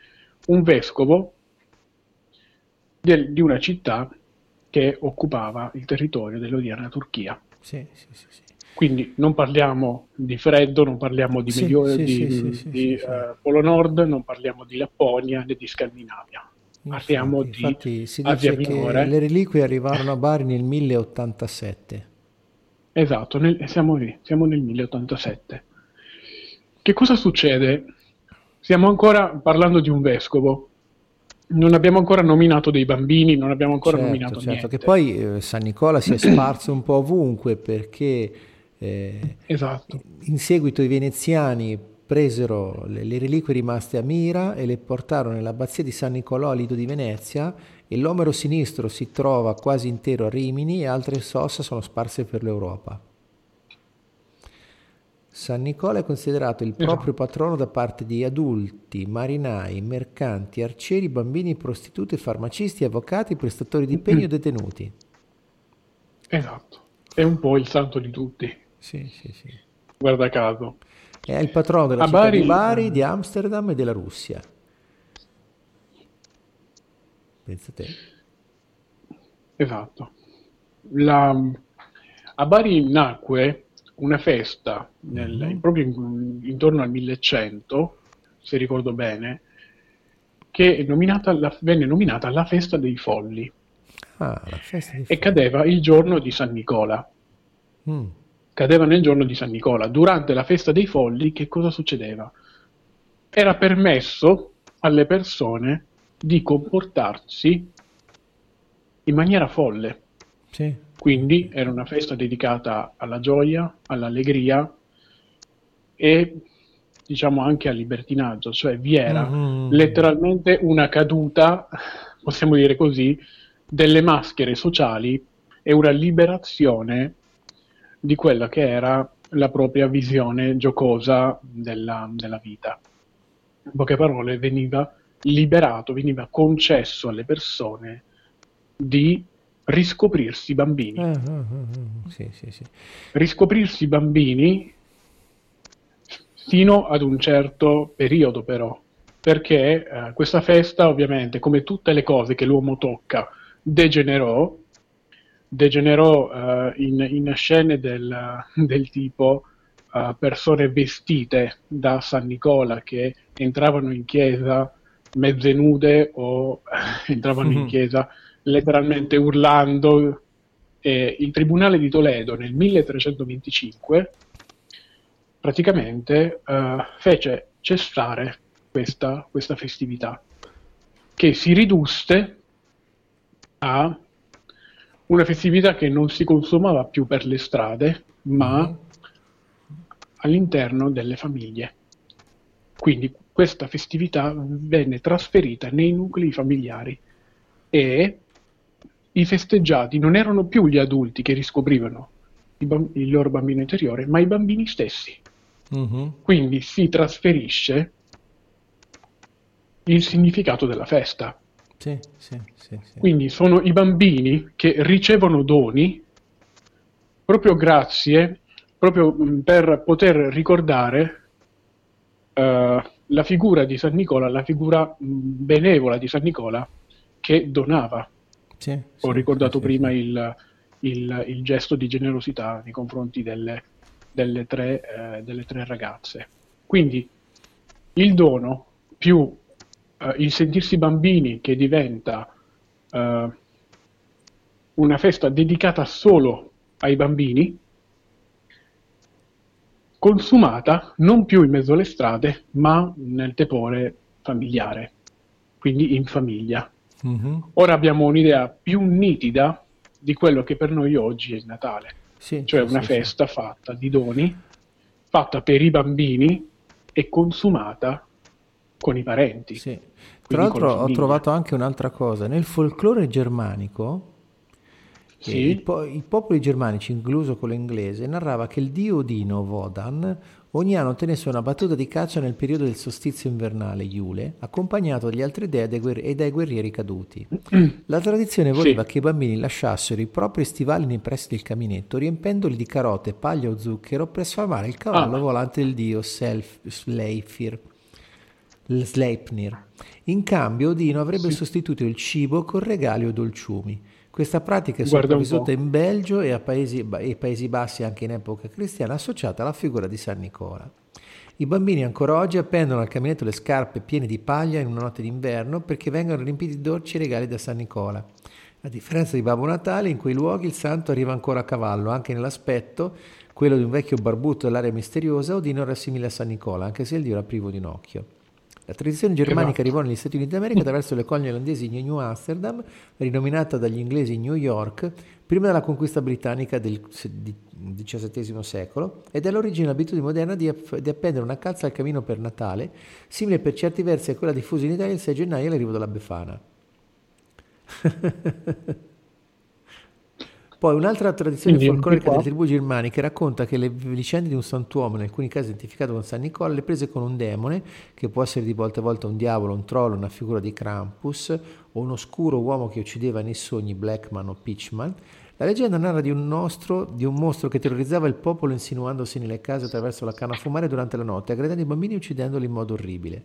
S2: un vescovo del- di una città che occupava il territorio dell'odierna Turchia.
S1: Sì, sì, sì.
S2: Quindi non parliamo di freddo, non parliamo di, Medio- eh, Polo Nord, non parliamo di Lapponia né di Scandinavia. Parliamo
S1: Infatti,
S2: di
S1: infatti si
S2: Asia
S1: dice che
S2: Minore.
S1: le reliquie arrivarono a Bari nel 1087.
S2: Esatto, nel- siamo lì, siamo nel 1087. Che cosa succede? Stiamo ancora parlando di un vescovo. Non abbiamo ancora nominato dei bambini, non abbiamo ancora
S1: certo,
S2: nominato
S1: certo,
S2: niente.
S1: che poi eh, San Nicola si è sparso un po' ovunque perché eh,
S2: Esatto.
S1: in seguito i veneziani presero le, le reliquie rimaste a Mira e le portarono nell'abbazia di San Nicolò a Lido di Venezia e l'omero sinistro si trova quasi intero a Rimini e altre ossa sono sparse per l'Europa. San Nicola è considerato il
S2: Esatto.
S1: proprio patrono da parte di adulti, marinai, mercanti, arcieri, bambini, prostitute, farmacisti, avvocati, prestatori di pegno e detenuti.
S2: Esatto. È un po' il santo di tutti,
S1: Sì, sì, sì.
S2: guarda caso.
S1: È il patrono della
S2: A
S1: città
S2: Bari-
S1: di Bari, di Amsterdam e della Russia. Pensa te.
S2: Esatto. La- a Bari nacque una festa nel-
S1: Mhm.
S2: proprio in- intorno al 1100, se ricordo bene, che nominata la- venne nominata la festa dei folli
S1: Ah,
S2: e cadeva il giorno di San Nicola.
S1: Mm,
S2: Cadeva nel giorno di San Nicola. Durante la festa dei folli, che cosa succedeva? Era permesso alle persone di comportarsi in maniera folle.
S1: sì.
S2: Quindi era una festa dedicata alla gioia, all'allegria e diciamo anche al libertinaggio, cioè vi era
S1: Mhm.
S2: letteralmente una caduta, possiamo dire così, delle maschere sociali e una liberazione di quella che era la propria visione giocosa della, della vita. In poche parole, veniva liberato, veniva concesso alle persone di riscoprirsi bambini.
S1: Ah, ah, ah, ah, sì, sì, sì.
S2: Riscoprirsi bambini fino ad un certo periodo però, perché eh, questa festa ovviamente, come tutte le cose che l'uomo tocca, degenerò, degenerò eh, in, in, scene del, del tipo uh, persone vestite da San Nicola che entravano in chiesa mezze nude o entravano mm-hmm. in chiesa letteralmente urlando. E il Tribunale di Toledo nel 1325 praticamente uh, fece cessare questa, questa festività, che si ridusse a una festività che non si consumava più per le strade, ma mm-hmm. all'interno delle famiglie. Quindi questa festività venne trasferita nei nuclei familiari e i festeggiati non erano più gli adulti che riscoprivano il loro bambino interiore, ma i bambini stessi. Mm-hmm. Quindi si trasferisce il significato della festa. Sì, sì, sì, Quindi sono i bambini che ricevono doni proprio grazie, proprio mm, per poter ricordare uh, la figura di San Nicola, la figura mm, benevola di San Nicola che donava. Ho ricordato prima il, il, il, gesto di generosità nei confronti delle, delle, tre, eh, delle tre ragazze. Quindi il dono più uh, il sentirsi bambini che diventa uh, una festa dedicata solo ai bambini, consumata non più in mezzo alle strade, ma nel tepore familiare, quindi in famiglia. Mm-hmm. Ora abbiamo un'idea più nitida di quello che per noi oggi è il Natale, sì, cioè sì, una sì, festa fatta di doni, fatta per i bambini e consumata con i parenti.
S1: Sì. Tra l'altro ho trovato anche un'altra cosa, nel folklore germanico sì. i, po- i, popoli germanici, incluso quello inglese, narrava che il dio Odino Vodan ogni anno tenesse una battuta di caccia nel periodo del solstizio invernale, Iule, accompagnato dagli altri dei e dai guerrieri caduti. La tradizione voleva sì. che i bambini lasciassero i propri stivali nei pressi del caminetto, riempendoli di carote, paglia o zucchero per sfamare il cavallo ah. volante del dio Self, Sleipnir. Sleipnir. In cambio, Odino avrebbe sì. sostituito il cibo con regali o dolciumi. Questa pratica è sopravvissuta in Belgio e a Paesi, e Paesi Bassi anche in epoca cristiana, associata alla figura di San Nicola. I bambini ancora oggi appendono al caminetto le scarpe piene di paglia in una notte d'inverno perché vengono riempiti di dolci e regali da San Nicola. A differenza di Babbo Natale, in quei luoghi il santo arriva ancora a cavallo, anche nell'aspetto, quello di un vecchio barbuto dell'area misteriosa, Odino era simile a San Nicola, anche se il dio era privo di un occhio. La tradizione germanica arrivò negli Stati Uniti d'America attraverso le colonie olandesi di New Amsterdam, rinominata dagli inglesi New York, prima della conquista britannica del XVII secolo, ed è l'origine l'abitudine moderna di, di, appendere una calza al camino per Natale, simile per certi versi a quella diffusa in Italia il 6 gennaio all'arrivo della Befana. Poi un'altra tradizione Quindi, folclorica delle tribù germaniche racconta che le vicende di un santuomo, in alcuni casi identificato con San Nicola, le prese con un demone, che può essere di volta a volta un diavolo, un troll, una figura di Krampus, o un oscuro uomo che uccideva nei sogni Blackman o Pitchman. La leggenda narra di un, nostro, di un mostro che terrorizzava il popolo insinuandosi nelle case attraverso la canna a fumare durante la notte, aggredendo i bambini e uccidendoli in modo orribile.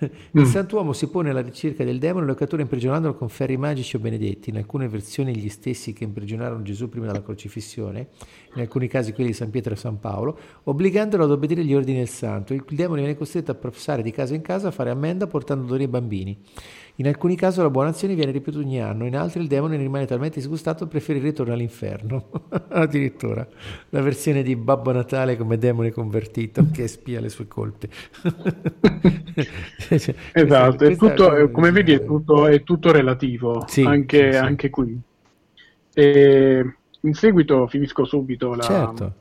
S1: Il mm. santuomo si pone alla ricerca del demone e lo cattura imprigionandolo con ferri magici o benedetti, in alcune versioni gli stessi che imprigionarono Gesù prima della crocifissione, in alcuni casi quelli di San Pietro e San Paolo, obbligandolo ad obbedire gli ordini del santo. Il demone viene costretto a professare di casa in casa a fare ammenda portando doni ai bambini. In alcuni casi la buona azione viene ripetuta ogni anno, in altri il demone rimane talmente disgustato che preferire ritornare all'inferno. Addirittura la versione di Babbo Natale come demone convertito che spia le sue colpe.
S2: cioè, esatto, questa, è tutto, è come vedi è tutto, è tutto relativo, sì, anche, sì, anche, qui. E in seguito finisco subito la, certo.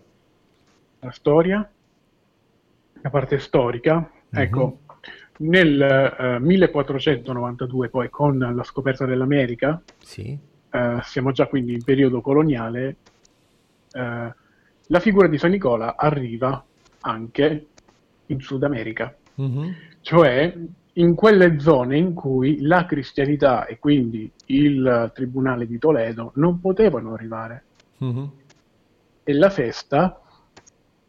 S2: la storia, la parte storica. Mm-hmm. Nel uh, eh, 1492, poi con la scoperta dell'America, sì. uh, siamo già quindi in periodo coloniale, uh, la figura di San Nicola arriva anche in Sud America, mm-hmm. cioè in quelle zone in cui la cristianità e quindi il Tribunale di Toledo non potevano arrivare. Mm-hmm. E la festa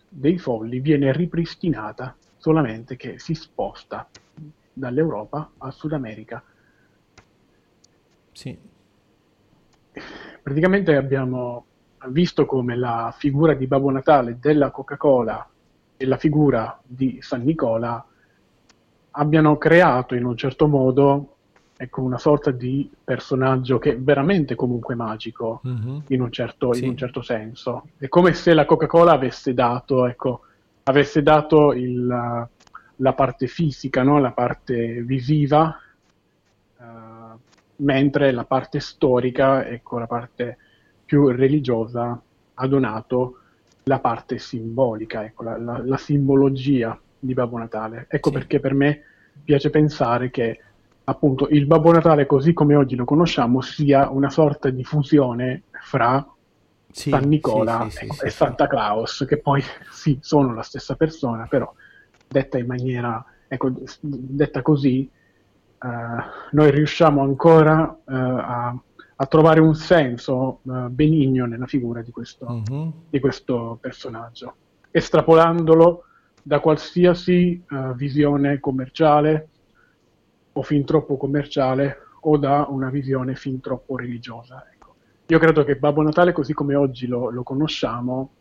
S2: dei folli viene ripristinata solamente che si sposta dall'Europa al Sud America.
S1: Sì.
S2: Praticamente abbiamo visto come la figura di Babbo Natale della Coca-Cola e la figura di San Nicola abbiano creato in un certo modo ecco, una sorta di personaggio che è veramente comunque magico mm-hmm. in, un certo, sì. in, un certo, senso. È come se la Coca-Cola avesse dato, ecco, avesse dato il, la parte fisica, no? la parte visiva, uh, mentre la parte storica, ecco, la parte più religiosa, ha donato la parte simbolica, ecco, la, la, la simbologia di Babbo Natale. Ecco sì. perché per me piace pensare che appunto il Babbo Natale così come oggi lo conosciamo sia una sorta di fusione fra sì, San Nicola sì, sì, e Santa Claus, che poi sì, sono la stessa persona, però detta in maniera, ecco, detta così, eh, noi riusciamo ancora eh, a, a, trovare un senso eh, benigno nella figura di questo, uh-huh. di questo, personaggio, estrapolandolo da qualsiasi eh, visione commerciale, o fin troppo commerciale o da una visione fin troppo religiosa. Ecco. Io credo che Babbo Natale, così come oggi lo, lo conosciamo,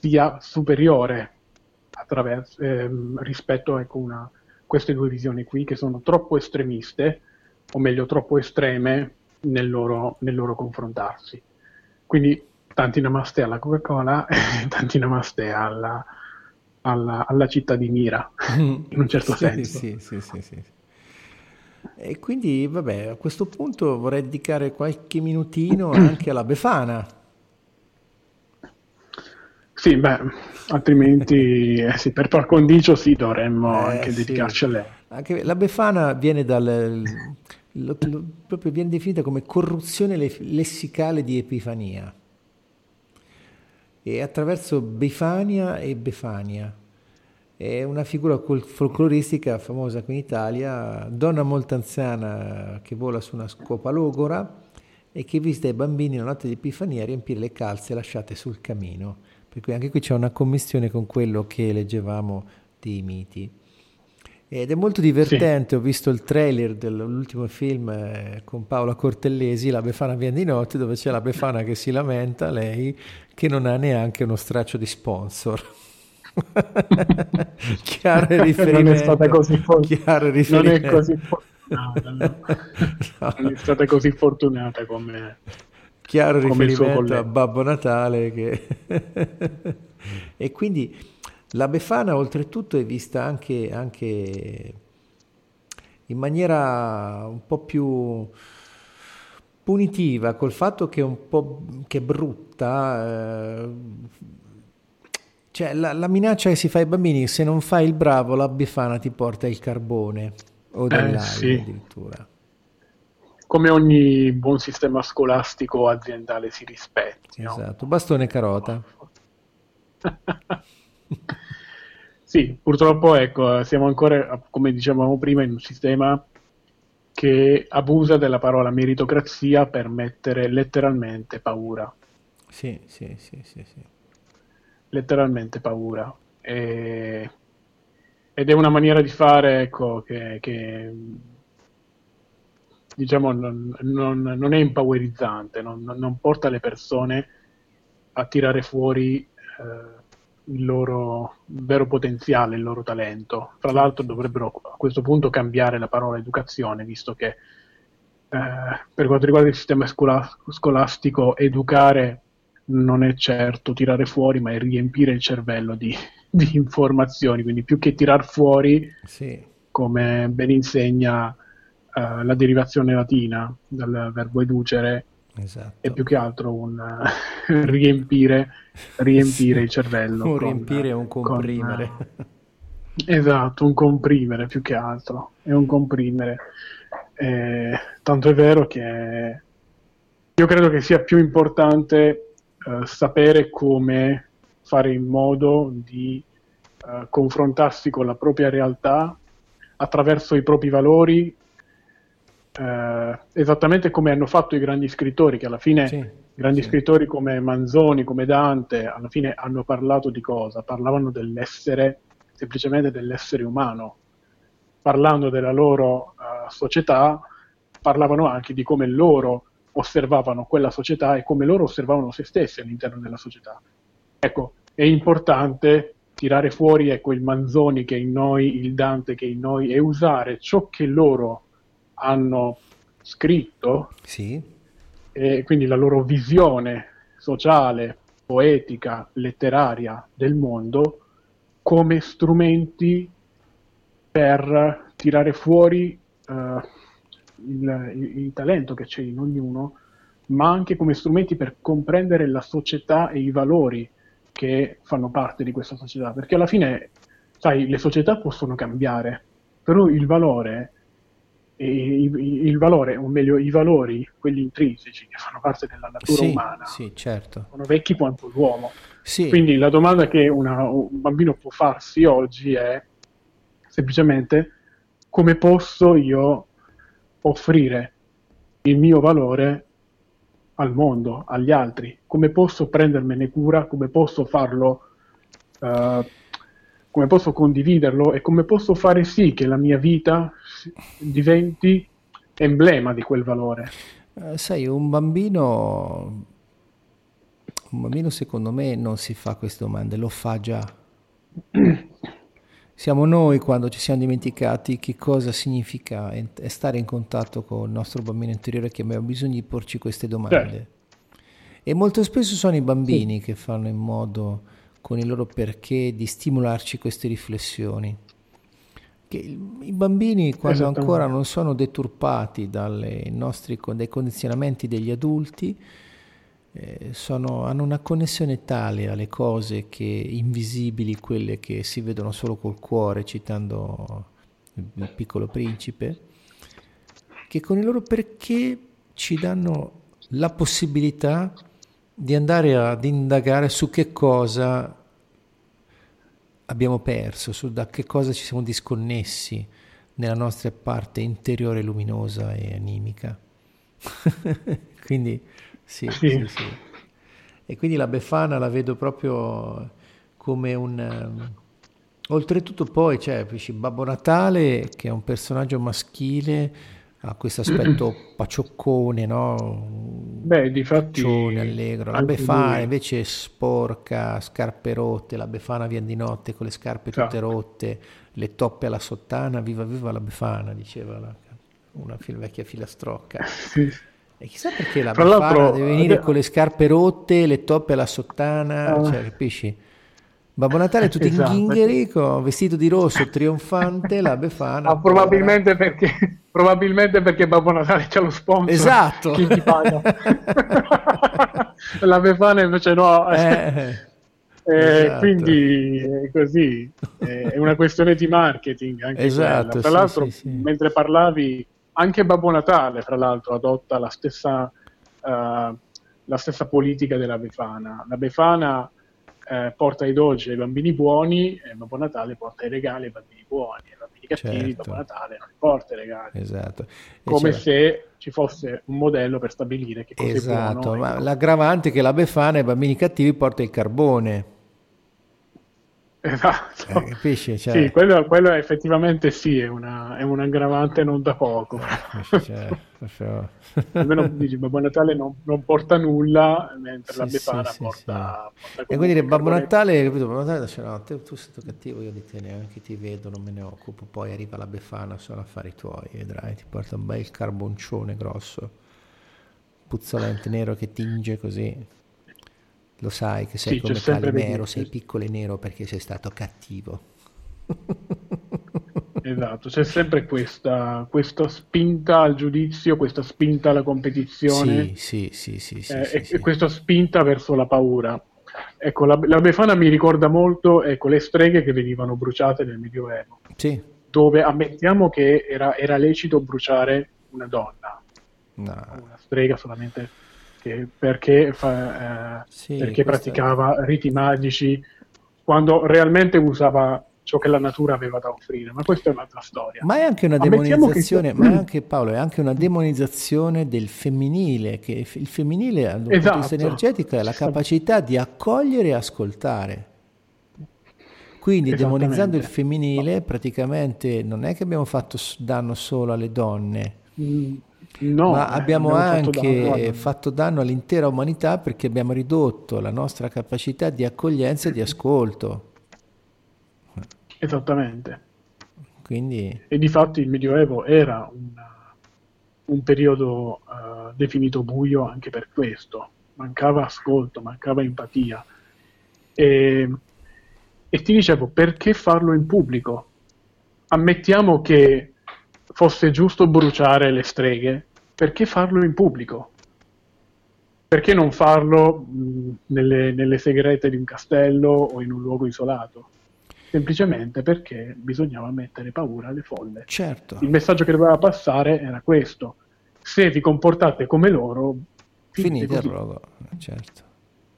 S2: sia superiore ehm, rispetto ecco, a queste due visioni qui, che sono troppo estremiste, o meglio troppo estreme nel loro, nel loro confrontarsi. Quindi tanti namaste alla Coca-Cola e tanti namaste alla, alla, alla città di Mira, in un certo
S1: sì,
S2: senso.
S1: Sì, sì, sì, sì. E quindi, vabbè, a questo punto vorrei dedicare qualche minutino anche alla Befana.
S2: Sì, beh, altrimenti eh sì, per par condicio sì, dovremmo eh, anche sì. dedicarci a lei.
S1: Anche la Befana viene dal... Lo, lo, proprio viene definita come corruzione lessicale di Epifania. E attraverso Befania e Befania è una figura folcloristica famosa qui in Italia, donna molto anziana che vola su una scopa logora e che visita i bambini la notte di Epifania a riempire le calze lasciate sul camino. Per cui anche qui c'è una commissione con quello che leggevamo dei miti. Ed è molto divertente, sì. ho visto il trailer dell'ultimo film eh, con Paola Cortellesi, La Befana viene di notte, dove c'è la Befana che si lamenta, lei, che non ha neanche uno straccio di sponsor. chiaro riferimento. Non è stata così, for-
S2: non è così fortunata. No. no. Non è stata così fortunata come
S1: chiaro come riferimento a Babbo Natale che... e quindi la Befana oltretutto è vista anche, anche in maniera un po' più punitiva col fatto che è un po' che è brutta eh, cioè, la, la, minaccia che si fa ai bambini, se non fai il bravo, la befana ti porta il carbone o dell'aria eh, sì. addirittura.
S2: Come ogni buon sistema scolastico aziendale si rispetti.
S1: Esatto, no? bastone carota.
S2: sì, purtroppo ecco, siamo ancora, come dicevamo prima, in un sistema che abusa della parola meritocrazia per mettere letteralmente paura.
S1: Sì, sì, sì, sì. sì
S2: letteralmente paura. E, ed è una maniera di fare ecco, che, che diciamo, non, non, non, è impowerizzante, non, non, porta le persone a tirare fuori eh, il loro vero potenziale, il loro talento. Tra l'altro dovrebbero a questo punto cambiare la parola educazione, visto che eh, per quanto riguarda il sistema scolastico, educare non è certo tirare fuori, ma è riempire il cervello di, di informazioni. Quindi più che tirar fuori, sì. come ben insegna uh, la derivazione latina dal verbo educere, esatto. è più che altro un uh, riempire, riempire sì. il cervello.
S1: Un con, riempire e un comprimere.
S2: Con, uh, esatto, un comprimere più che altro. È un comprimere. Eh, tanto è vero che io credo che sia più importante eh, sapere come fare in modo di uh, confrontarsi con la propria realtà attraverso i propri valori eh, esattamente come hanno fatto i grandi scrittori, che alla fine sì, grandi sì. scrittori come Manzoni, come Dante, alla fine hanno parlato di cosa? Parlavano dell'essere, semplicemente dell'essere umano. Parlando della loro uh, società, parlavano anche di come loro osservavano quella società e come loro osservavano se stessi all'interno della società. Ecco, è importante tirare fuori ecco, il Manzoni che è in noi, il Dante che è in noi e usare ciò che loro hanno scritto,
S1: sì.
S2: e quindi la loro visione sociale, poetica, letteraria del mondo, come strumenti per tirare fuori uh, il, il, il talento che c'è in ognuno, ma anche come strumenti per comprendere la società e i valori che fanno parte di questa società. Perché alla fine, sai, le società possono cambiare, però il valore il valore, o meglio i valori, quelli intrinseci che fanno parte della natura
S1: sì,
S2: umana,
S1: sì, certo.
S2: sono vecchi quanto l'uomo.
S1: Sì.
S2: Quindi la domanda che una, un bambino può farsi oggi è semplicemente come posso io offrire il mio valore al mondo, agli altri, come posso prendermene cura, come posso farlo uh, come posso condividerlo e come posso fare sì che la mia vita diventi emblema di quel valore.
S1: Eh, sai, un bambino, un bambino secondo me non si fa queste domande, lo fa già. Siamo noi quando ci siamo dimenticati che cosa significa stare in contatto con il nostro bambino interiore che abbiamo bisogno di porci queste domande. Certo. E molto spesso sono i bambini sì. che fanno in modo con il loro perché di stimolarci queste riflessioni. Che I bambini quando ancora non sono deturpati nostri, dai condizionamenti degli adulti eh, sono, hanno una connessione tale alle cose che invisibili, quelle che si vedono solo col cuore, citando il piccolo principe, che con il loro perché ci danno la possibilità di andare ad indagare su che cosa abbiamo perso, su da che cosa ci siamo disconnessi nella nostra parte interiore luminosa e animica. quindi sì, sì. sì, sì. E quindi la Befana la vedo proprio come un... Um, oltretutto poi c'è Babbo Natale che è un personaggio maschile ha questo aspetto pacioccone, no?
S2: Beh, di fatti
S1: allegro. La Befana invece sporca, scarpe rotte, la Befana viene di notte con le scarpe tutte esatto. rotte, le toppe alla sottana, viva viva la Befana, diceva la, una vecchia filastrocca. E chissà perché la Tra Befana deve venire con le scarpe rotte, le toppe alla sottana, uh, cioè, capisci? Babbo Natale tutto esatto. in ghingherico, vestito di rosso, trionfante, la Befana.
S2: Ah, probabilmente, perché, probabilmente perché Babbo Natale c'ha lo sponsor.
S1: Esatto.
S2: Chi gli paga. la Befana invece no.
S1: Eh,
S2: eh, esatto. Quindi è così, è una questione di marketing. Anche esatto, Tra sì, l'altro, sì, sì. mentre parlavi, anche Babbo Natale, fra l'altro, adotta la stessa, uh, la stessa politica della Befana. La Befana eh, porta i dolci ai bambini buoni e Babbo Natale porta i regali ai bambini buoni, ai bambini cattivi certo. Babbo Natale non porta i regali.
S1: Esatto.
S2: Come c'è... se ci fosse un modello per stabilire che cosa
S1: esatto,
S2: è buono.
S1: Ma l'aggravante è che la Befana ai bambini cattivi porta il carbone.
S2: Esatto.
S1: Eh, capisci? Cioè...
S2: Sì, quello, quello, effettivamente sì, è, una, è un aggravante non da poco. Cioè, proprio... Almeno dici Babbo Natale non, non, porta nulla, mentre sì, la Befana sì, porta,
S1: sì, porta E quindi dire Babbo Natale, capito? Babbo Natale dice no, te, tu sei stato cattivo, io di te neanche ti vedo, non me ne occupo. Poi arriva la Befana, sono affari tuoi, vedrai, ti porta un bel carboncione grosso, puzzolente nero che tinge così. Lo sai che sei sì, come Calimero, sei piccolo e nero perché sei stato cattivo.
S2: esatto, c'è sempre questa, questa, spinta al giudizio, questa spinta alla competizione
S1: sì, sì, sì, sì,
S2: eh,
S1: sì
S2: e,
S1: sì.
S2: questa spinta verso la paura. Ecco, la, la, Befana mi ricorda molto ecco, le streghe che venivano bruciate nel Medioevo,
S1: sì.
S2: dove ammettiamo che era, era lecito bruciare una donna,
S1: no.
S2: una strega solamente perché, perché, fa, eh, sì, perché praticava riti magici, quando realmente usava ciò che la natura aveva da offrire, ma questa è un'altra storia.
S1: Ma è anche una demonizzazione, che... ma è anche Paolo, è anche una demonizzazione del femminile, che il femminile dal punto esatto. di vista esatto. energetico è la capacità di accogliere e ascoltare. Quindi demonizzando il femminile praticamente non è che abbiamo fatto danno solo alle donne, mm, no, ma abbiamo, abbiamo anche fatto danno, fatto danno all'intera umanità perché abbiamo ridotto la nostra capacità di accoglienza e di ascolto.
S2: Esattamente.
S1: Quindi...
S2: E di fatto il Medioevo era una, un periodo uh, definito buio anche per questo. Mancava ascolto, mancava empatia. E, e ti dicevo, perché farlo in pubblico? Ammettiamo che fosse giusto bruciare le streghe, perché farlo in pubblico? Perché non farlo mh, nelle, nelle segrete di un castello o in un luogo isolato? semplicemente perché bisognava mettere paura alle folle.
S1: Certo.
S2: Il messaggio che doveva passare era questo: se vi comportate come loro,
S1: finite, finite il rogo, certo.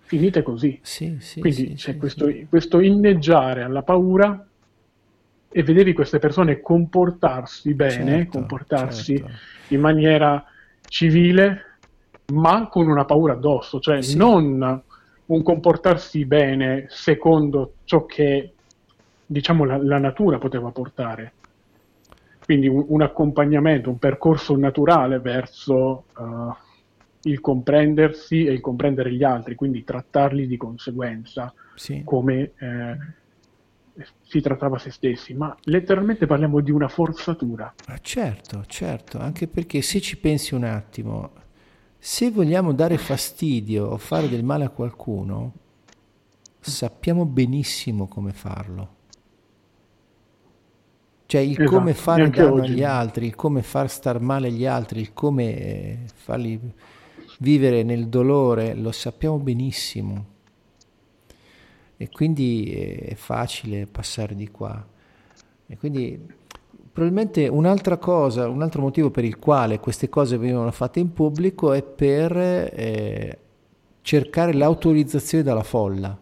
S2: Finite così.
S1: Sì, sì,
S2: Quindi
S1: sì,
S2: c'è questo, questo inneggiare alla paura e vedevi queste persone comportarsi bene, certo, comportarsi certo. in maniera civile, ma con una paura addosso, cioè sì. non un comportarsi bene secondo ciò che diciamo, la, la natura poteva portare. Quindi un, un, accompagnamento, un percorso naturale verso uh, il comprendersi e il comprendere gli altri, quindi trattarli di conseguenza sì. come eh, si trattava se stessi, ma letteralmente parliamo di una forzatura.
S1: certo, certo, anche perché se ci pensi un attimo, se vogliamo dare fastidio o fare del male a qualcuno, sappiamo benissimo come farlo. Cioè il esatto, come fare danno oggi. agli altri, il come far star male gli altri, il come eh, farli vivere nel dolore, lo sappiamo benissimo. E quindi è facile passare di qua. E quindi probabilmente un'altra cosa, un altro motivo per il quale queste cose venivano fatte in pubblico è per eh, cercare l'autorizzazione dalla folla.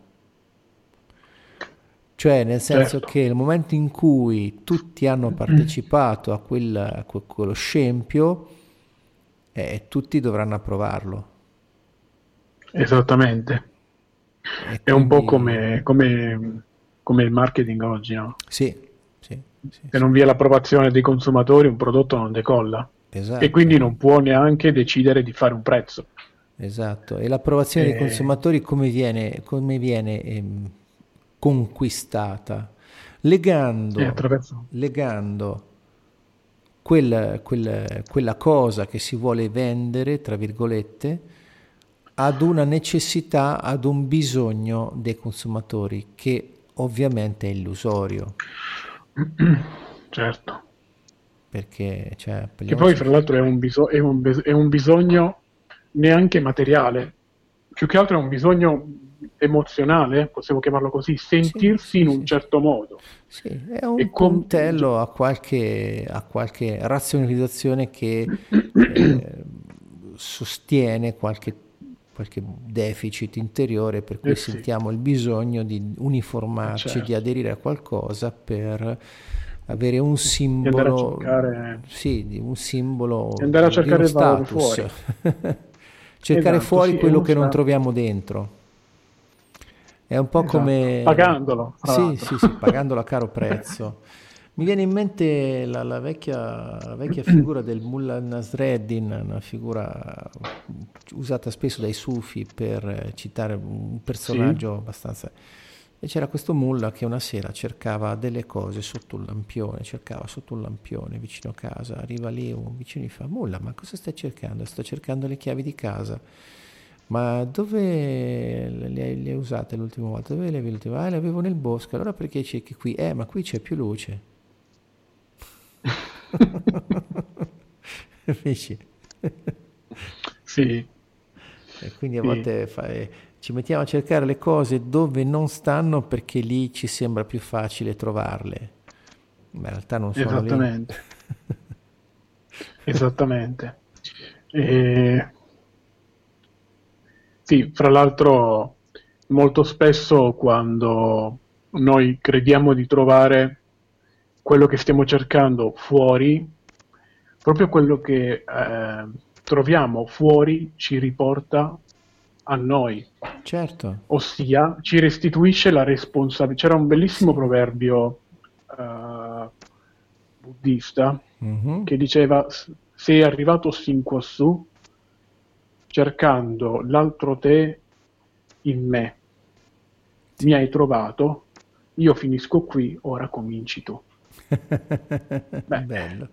S1: Cioè, nel senso certo. che nel momento in cui tutti hanno partecipato a, quel, a quello scempio, eh, tutti dovranno approvarlo.
S2: Esattamente. E È quindi... un po' come, come, come, il marketing oggi, no?
S1: Sì, sì,
S2: sì Se sì. non vi è l'approvazione dei consumatori, un prodotto non decolla. Esatto. E quindi non può neanche decidere di fare un prezzo.
S1: Esatto. E l'approvazione e... dei eh. consumatori come viene, come viene ehm, conquistata, legando, legando quel, quel, quella cosa che si vuole vendere, tra virgolette, ad una necessità, ad un bisogno dei consumatori che ovviamente è illusorio.
S2: Certo.
S1: Perché, cioè,
S2: che poi fra l'altro è un, biso- è, un bes- è un bisogno neanche materiale, più che altro è un bisogno emozionale, possiamo chiamarlo così, sentirsi sì, in un certo modo.
S1: Sì, è un e puntello com- a, qualche, a qualche razionalizzazione che eh, sostiene qualche, qualche, deficit interiore per cui eh sì. sentiamo il bisogno di uniformarci, certo. di aderire a qualcosa per avere un simbolo, cercare... sì, di un simbolo,
S2: di andare a cercare il fuori.
S1: cercare esatto, fuori sì, quello che non troviamo dentro. È un po' esatto. come...
S2: Pagandolo.
S1: Sì, sì, sì, pagandolo a caro prezzo. Mi viene in mente la, la, vecchia, la vecchia, figura del Mullah Nasreddin, una figura usata spesso dai sufi per citare un personaggio sì. abbastanza... E c'era questo mullah che una sera cercava delle cose sotto un lampione, cercava sotto un lampione vicino a casa, arriva lì un vicino e gli fa, mullah ma cosa stai cercando? Sto cercando le chiavi di casa. Ma dove le hai, le hai usate l'ultima volta? Dove le avevi l'ultima volta? Ah, le avevo nel bosco. Allora perché cerchi qui? Eh, ma qui c'è più luce. Capisci?
S2: sì.
S1: E quindi a sì. volte fa, eh, ci mettiamo a cercare le cose dove non stanno perché lì ci sembra più facile trovarle. Ma in realtà non sono
S2: Esattamente. Esattamente. E sì, fra l'altro molto spesso quando noi crediamo di trovare quello che stiamo cercando fuori, proprio quello che eh, troviamo fuori ci riporta a noi.
S1: Certo.
S2: Ossia, ci restituisce la responsabilità. C'era un bellissimo proverbio uh, buddista mm-hmm. che diceva sei arrivato sin quassù cercando l'altro te in me. Mi hai trovato, io finisco qui, ora cominci tu.
S1: Beh, Bello.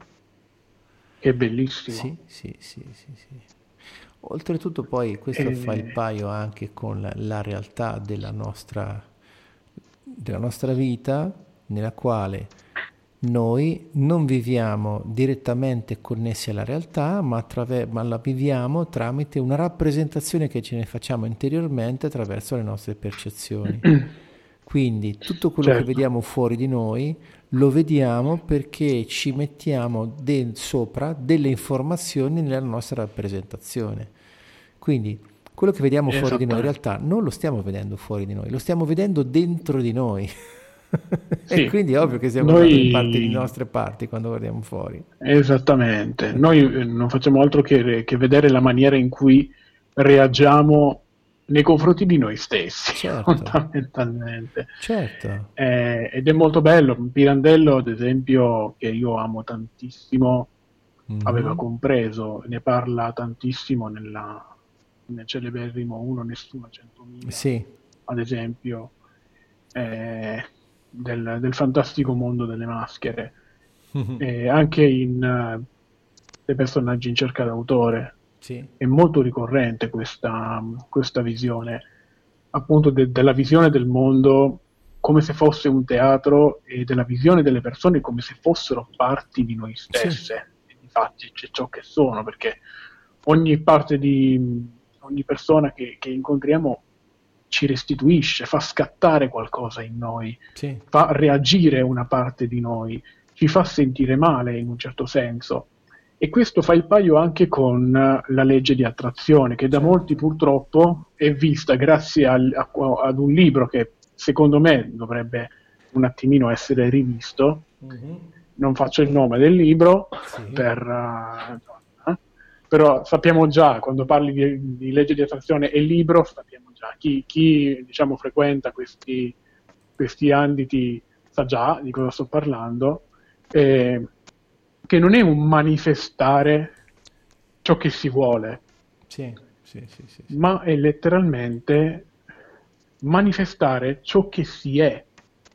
S2: Che bellissimo.
S1: Sì, sì, sì, sì, sì. Oltretutto poi questo e... fa il paio anche con la, la realtà della nostra, della nostra vita, nella quale noi non viviamo direttamente connessi alla realtà, ma, attraver- ma, la viviamo tramite una rappresentazione che ce ne facciamo interiormente attraverso le nostre percezioni. Quindi tutto quello certo. che vediamo fuori di noi lo vediamo perché ci mettiamo de- sopra delle informazioni nella nostra rappresentazione. Quindi quello che vediamo fuori di noi in realtà non lo stiamo vedendo fuori di noi, lo stiamo vedendo dentro di noi. Sì. e quindi è ovvio che siamo noi... parte di nostre parti quando guardiamo fuori.
S2: Esattamente, noi eh, non facciamo altro che, che vedere la maniera in cui reagiamo nei confronti di noi stessi, certo. fondamentalmente.
S1: Certo.
S2: Eh, ed è molto bello. Pirandello, ad esempio, che io amo tantissimo, mm-hmm. aveva compreso, ne parla tantissimo nella, nel celeberrimo Uno Nessuno 100.000,
S1: sì.
S2: ad esempio, eh, del, del, fantastico mondo delle maschere. Mm-hmm. Eh, anche in uh, dei personaggi in cerca d'autore
S1: sì.
S2: È molto ricorrente questa, questa visione, appunto de- della visione del mondo come se fosse un teatro e della visione delle persone come se fossero parti di noi stesse. Sì. Infatti c'è ciò che sono, perché ogni parte di ogni persona che, che incontriamo ci restituisce, fa scattare qualcosa in noi,
S1: sì.
S2: fa reagire una parte di noi, ci fa sentire male in un certo senso. E questo fa il paio anche con la legge di attrazione, che da molti purtroppo è vista grazie al, a, ad un libro che secondo me dovrebbe un attimino essere rivisto. Mm-hmm. Non faccio il nome del libro, sì. per, uh, però sappiamo già, quando parli di, di, legge di attrazione e libro, sappiamo già. Chi, chi diciamo, frequenta questi, questi ambiti sa già di cosa sto parlando. Eh, che non è un manifestare ciò che si vuole,
S1: sì, sì, sì,
S2: ma è letteralmente manifestare ciò che si è.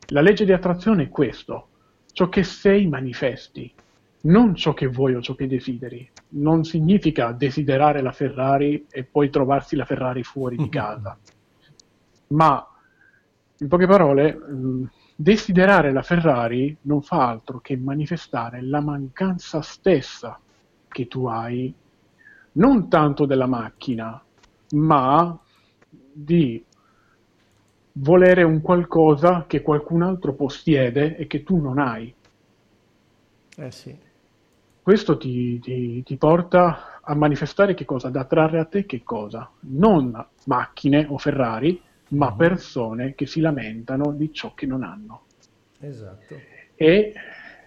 S2: La legge di attrazione è questo, ciò che sei manifesti, non ciò che vuoi o ciò che desideri. Non significa desiderare la Ferrari e poi trovarsi la Ferrari fuori di casa, ma in poche parole Desiderare la Ferrari non fa altro che manifestare la mancanza stessa che tu hai, non tanto della macchina, ma di volere un qualcosa che qualcun altro possiede e che tu non hai.
S1: Eh sì.
S2: Questo ti, ti, ti porta a manifestare che cosa? Da trarre a te che cosa? Non macchine o Ferrari, ma persone che si lamentano di ciò che non hanno.
S1: Esatto.
S2: E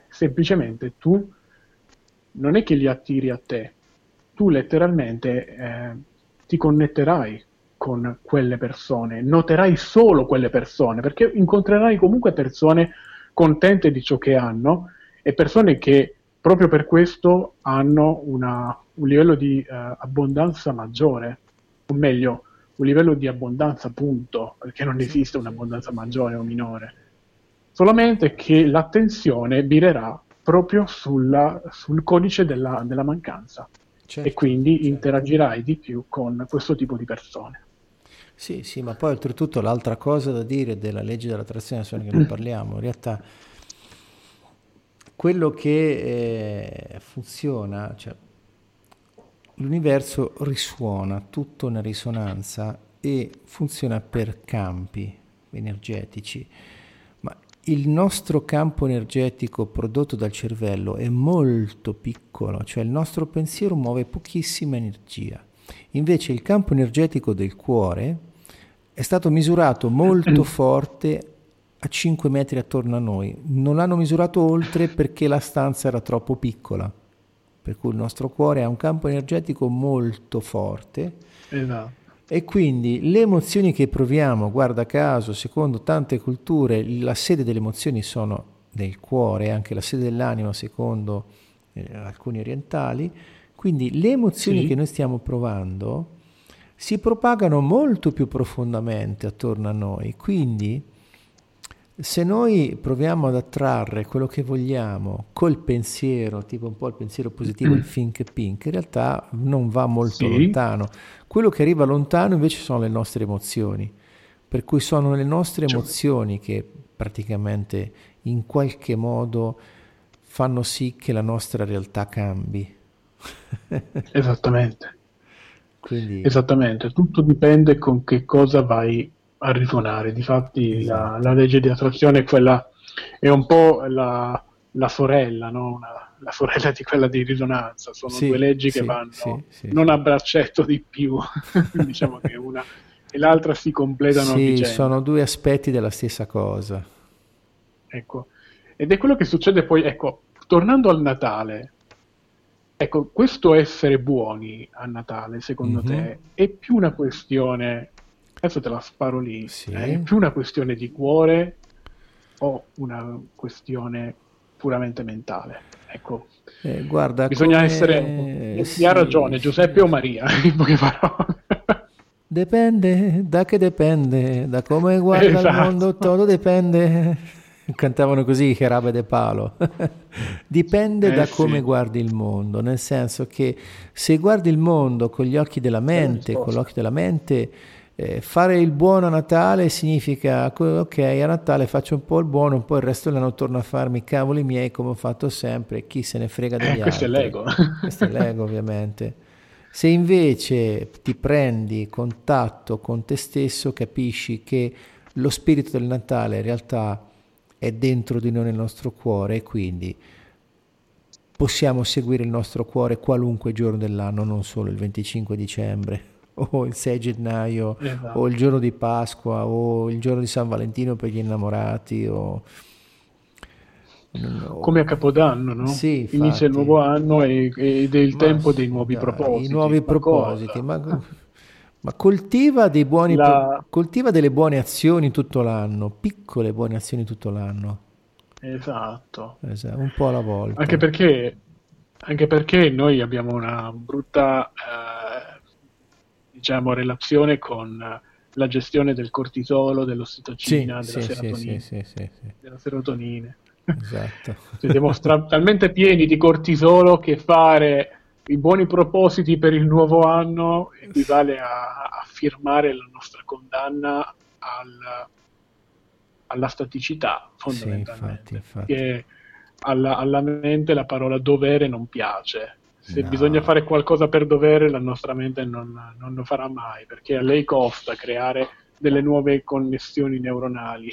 S2: semplicemente tu non è che li attiri a te, tu letteralmente eh, ti connetterai con quelle persone, noterai solo quelle persone, perché incontrerai comunque persone contente di ciò che hanno e persone che proprio per questo hanno una, un livello di eh, abbondanza maggiore, o meglio, un livello di abbondanza punto, perché non esiste un'abbondanza maggiore o minore, solamente che l'attenzione virerà proprio sulla, sul codice della, della mancanza certo, e quindi certo. interagirai di più con questo tipo di persone.
S1: Sì, sì, ma poi oltretutto l'altra cosa da dire della legge dell'attrazione, se che ne parliamo, in realtà quello che eh, funziona, cioè l'universo risuona tutto una risonanza e funziona per campi energetici, ma il nostro campo energetico prodotto dal cervello è molto piccolo, cioè il nostro pensiero muove pochissima energia. Invece il campo energetico del cuore è stato misurato molto forte a 5 metri attorno a noi. Non l'hanno misurato oltre perché la stanza era troppo piccola. Per cui il nostro cuore ha un campo energetico molto forte.
S2: Esatto.
S1: E quindi le emozioni che proviamo, guarda caso, secondo tante culture, la sede delle emozioni sono nel cuore, anche la sede dell'anima, secondo eh, alcuni orientali. Quindi le emozioni sì. che noi stiamo provando si propagano molto più profondamente attorno a noi. Quindi se noi proviamo ad attrarre quello che vogliamo col pensiero, tipo un po' il pensiero positivo, il think pink, in realtà non va molto sì. lontano. Quello che arriva lontano invece sono le nostre emozioni, per cui sono le nostre cioè emozioni che praticamente in qualche modo fanno sì che la nostra realtà cambi.
S2: Esattamente. Quindi... Esattamente, tutto dipende con che cosa vai a risuonare. Difatti esatto. la, la, legge di attrazione è quella, è un po' la, la sorella, no? Una, la sorella di quella di risonanza. Sono sì, due leggi sì, che vanno sì, non a braccetto di più, diciamo che una e l'altra si completano.
S1: Sì, sono due aspetti della stessa cosa.
S2: Ecco, ed è quello che succede poi, ecco, tornando al Natale, ecco, questo essere buoni a Natale, secondo mm-hmm. te, è più una questione adesso te la sparo lì, sì. è più una questione di cuore o una questione puramente mentale? Ecco,
S1: eh, guarda,
S2: bisogna come... essere... Sì, ha ragione, Giuseppe o Maria, in poche parole.
S1: Dipende, da che dipende, da come guarda esatto. il mondo, tutto dipende. Cantavano così Cherabe de Palo. dipende eh, da come sì. guardi il mondo, nel senso che se guardi il mondo con gli occhi della mente, con l'occhio della mente, eh, fare il buono a Natale significa, ok, a Natale faccio un po' il buono, un po' il resto dell'anno torno a farmi i cavoli miei come ho fatto sempre, chi se ne frega degli
S2: eh, questo
S1: altri.
S2: Questo è
S1: l'ego. questo è l'ego ovviamente. Se invece ti prendi contatto con te stesso, capisci che lo spirito del Natale in realtà è dentro di noi nel nostro cuore e quindi possiamo seguire il nostro cuore qualunque giorno dell'anno, non solo il 25 dicembre o il 6 gennaio esatto. o il giorno di Pasqua o il giorno di San Valentino per gli innamorati o...
S2: come a Capodanno, no?
S1: Sì,
S2: Inizia il nuovo anno ed è il ma tempo dei nuovi propositi.
S1: I nuovi propositi, ma, ma, coltiva, dei buoni, La... coltiva delle buone azioni tutto l'anno, piccole buone azioni tutto l'anno.
S2: Esatto.
S1: esatto un po' alla volta.
S2: Anche perché, anche perché noi abbiamo una brutta... Eh, diciamo, relazione con la gestione del cortisolo, dell'ossitocina, sì, della, sì, serotonina, sì, della serotonina.
S1: Esatto.
S2: Siamo stra- talmente pieni di cortisolo che fare i buoni propositi per il nuovo anno equivale a, a firmare la nostra condanna al, alla staticità, fondamentalmente. Infatti, infatti. Che alla, alla mente la parola dovere non piace se no. bisogna fare qualcosa per dovere, la nostra mente non, non, lo farà mai, perché a lei costa creare delle nuove connessioni neuronali.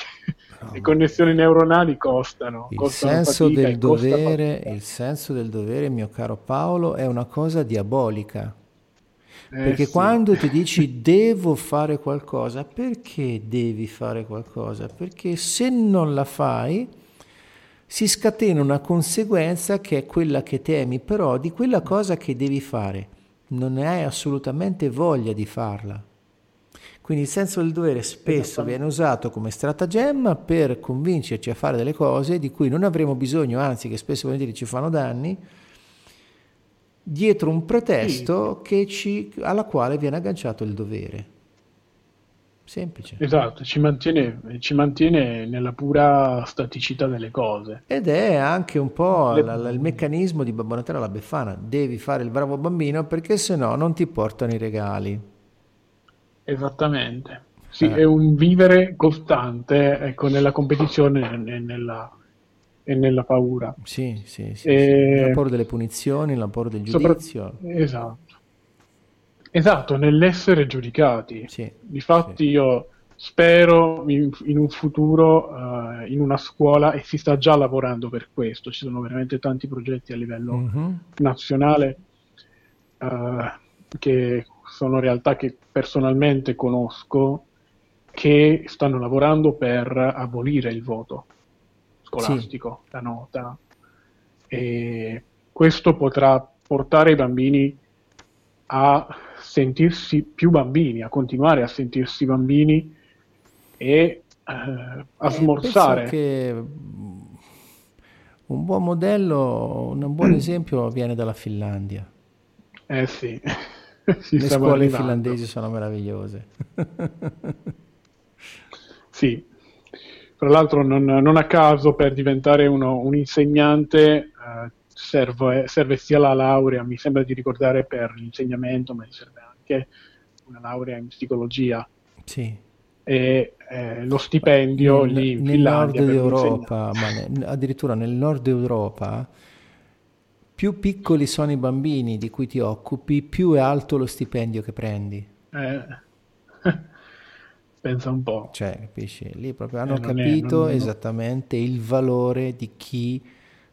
S2: No, Le connessioni neuronali costano.
S1: Il senso, del dovere, il senso del dovere, mio caro Paolo, è una cosa diabolica. Eh, perché sì. quando ti dici devo fare qualcosa, perché devi fare qualcosa? Perché se non la fai, si scatena una conseguenza che è quella che temi, però di quella cosa che devi fare non hai assolutamente voglia di farla. Quindi il senso del dovere spesso viene usato come stratagemma per convincerci a fare delle cose di cui non avremo bisogno, anzi che spesso volentieri ci fanno danni, dietro un pretesto sì. ci, alla quale viene agganciato il dovere. Semplice.
S2: Esatto, ci mantiene, ci mantiene, nella pura staticità delle cose.
S1: Ed è anche un po' Le... la, la, il meccanismo di Babbo Natale alla Befana. Devi fare il bravo bambino perché se no non ti portano i regali.
S2: Esattamente. Sì, eh. è un vivere costante ecco, nella competizione e nella, e nella paura.
S1: Sì, sì, sì, e... sì. La paura delle punizioni, la paura del giudizio.
S2: Sopra... Esatto. Esatto, nell'essere giudicati.
S1: Sì,
S2: Difatti sì. io spero in, in un futuro uh, in una scuola e si sta già lavorando per questo, ci sono veramente tanti progetti a livello mm-hmm. nazionale uh, che sono realtà che personalmente conosco che stanno lavorando per abolire il voto scolastico, sì. la nota. E questo potrà portare i bambini a sentirsi più bambini, a continuare a sentirsi bambini e eh, a eh, smorzare.
S1: che un buon modello, un buon esempio viene dalla Finlandia.
S2: Eh sì.
S1: Le scuole arrivando. finlandesi sono meravigliose.
S2: sì, tra l'altro non, non, a caso per diventare uno, un insegnante eh, serve, serve, sia la laurea, mi sembra di ricordare per l'insegnamento, ma serve anche una laurea in psicologia.
S1: Sì.
S2: E eh, lo stipendio
S1: nel,
S2: lì
S1: in nel nord Europa, ma ne, addirittura nel nord Europa, più piccoli sono i bambini di cui ti occupi, più è alto lo stipendio che prendi.
S2: Eh. Pensa un po'.
S1: Cioè, capisci? Lì proprio hanno eh, capito è, non, esattamente il valore di chi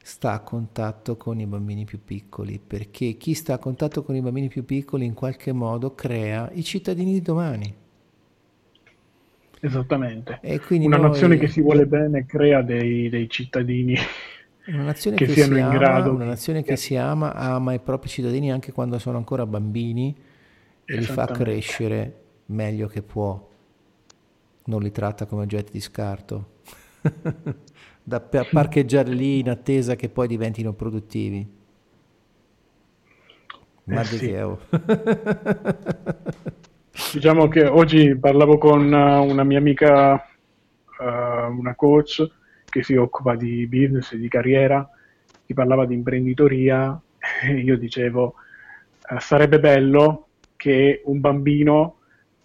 S1: sta a contatto con i bambini più piccoli, perché chi sta a contatto con i bambini più piccoli in qualche modo crea i cittadini di domani.
S2: Esattamente. Una noi... nazione che si vuole bene crea dei, dei cittadini
S1: una nazione che, che siano in ama, grado. Una nazione che si ama, ama i propri cittadini anche quando sono ancora bambini e li fa crescere meglio che può non li tratta come oggetti di scarto, da parcheggiare lì in attesa che poi diventino produttivi.
S2: Ma eh, sì. Diciamo che oggi parlavo con uh, una mia amica, uh, una coach che si occupa di business e di carriera, che parlava di imprenditoria e io dicevo sarebbe bello che un bambino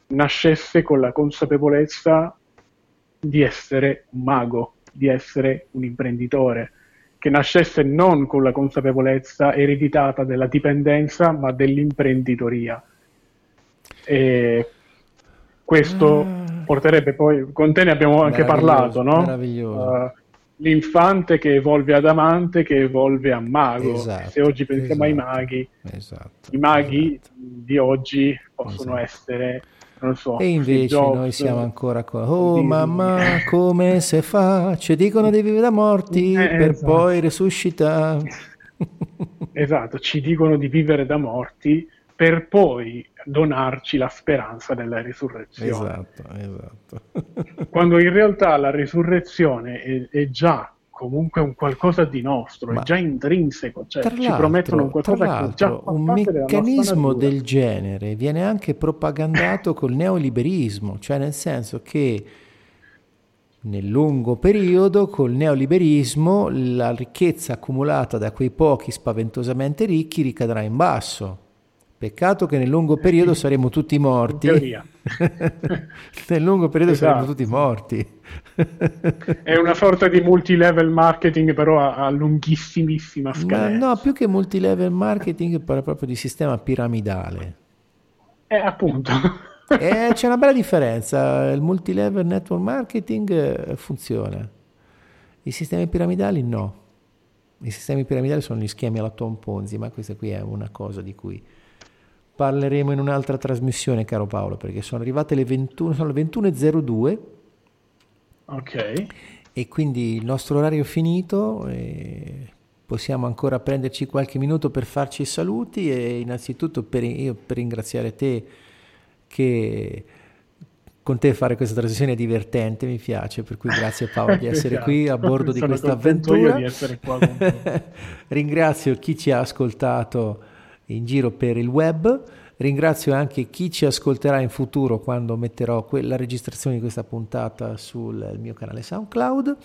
S2: nascesse con la consapevolezza di essere un mago, di essere un imprenditore, che nascesse non con la consapevolezza ereditata della dipendenza, ma dell'imprenditoria. E questo ah. porterebbe poi, con te ne abbiamo anche parlato, no?
S1: Meraviglioso. Uh,
S2: l'infante che evolve ad amante, che evolve a mago. Esatto, Se oggi pensiamo esatto, ai maghi, esatto, i maghi esatto. di oggi possono esatto. essere non so.
S1: E invece Jobs, noi siamo ancora qua. Oh Disney. mamma, come se fa? Ci dicono di vivere da morti eh, per esatto. poi risuscitare.
S2: esatto, ci dicono di vivere da morti per poi donarci la speranza della risurrezione.
S1: Esatto, esatto.
S2: Quando in realtà la risurrezione è, è già comunque un qualcosa di nostro, Ma è già intrinseco, cioè ci promettono un qualcosa che già
S1: un meccanismo del genere viene anche propagandato col neoliberismo, cioè nel senso che nel lungo periodo col neoliberismo la ricchezza accumulata da quei pochi spaventosamente ricchi ricadrà in basso Peccato che nel lungo periodo saremo tutti morti. nel lungo periodo esatto. saremo tutti morti.
S2: È una sorta di multilevel marketing, però a, a lunghissimissima scala.
S1: No, più che multilevel marketing, parla proprio di sistema piramidale.
S2: Eh, appunto.
S1: eh, c'è una bella differenza. Il multilevel network marketing eh, funziona. I sistemi piramidali no. I sistemi piramidali sono gli schemi alla Tom Ponzi, ma questa qui è una cosa di cui parleremo in un'altra trasmissione, caro Paolo, perché sono arrivate le 21, sono le 21.02.
S2: Ok.
S1: E quindi il nostro orario è finito. possiamo ancora prenderci qualche minuto per farci i saluti e innanzitutto per, io, per ringraziare te che con te fare questa trasmissione è divertente, mi piace, per cui grazie Paolo di essere qui a bordo di questa avventura. Di Ringrazio chi ci ha ascoltato in giro per il web. Ringrazio anche chi ci ascolterà in futuro quando metterò la registrazione di questa puntata sul mio canale SoundCloud.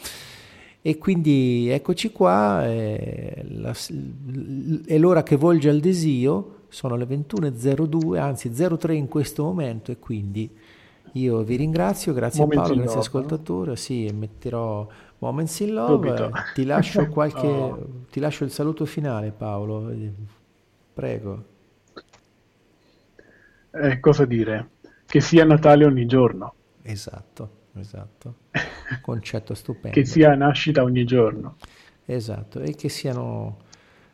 S1: E quindi eccoci qua, è, la, è l'ora che volge al desio, sono le 21.02, anzi 03 in questo momento e quindi io vi ringrazio, grazie Moments Paolo, grazie ascoltatore, sì, metterò Moments in Love, ti lascio, qualche, oh. ti lascio il saluto finale Paolo. Prego.
S2: Eh, cosa dire? Che sia Natale ogni giorno.
S1: Esatto, esatto. Concetto stupendo.
S2: che sia nascita ogni giorno.
S1: Esatto, e che siano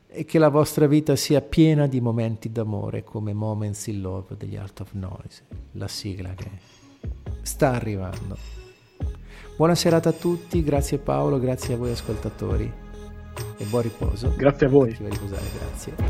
S1: e che la vostra vita sia piena di momenti d'amore come Moments in Love degli Art of Noise, la sigla che sta arrivando. Buona serata a tutti, grazie Paolo, grazie a voi ascoltatori e buon riposo.
S2: Grazie a voi.
S1: Riposare, grazie.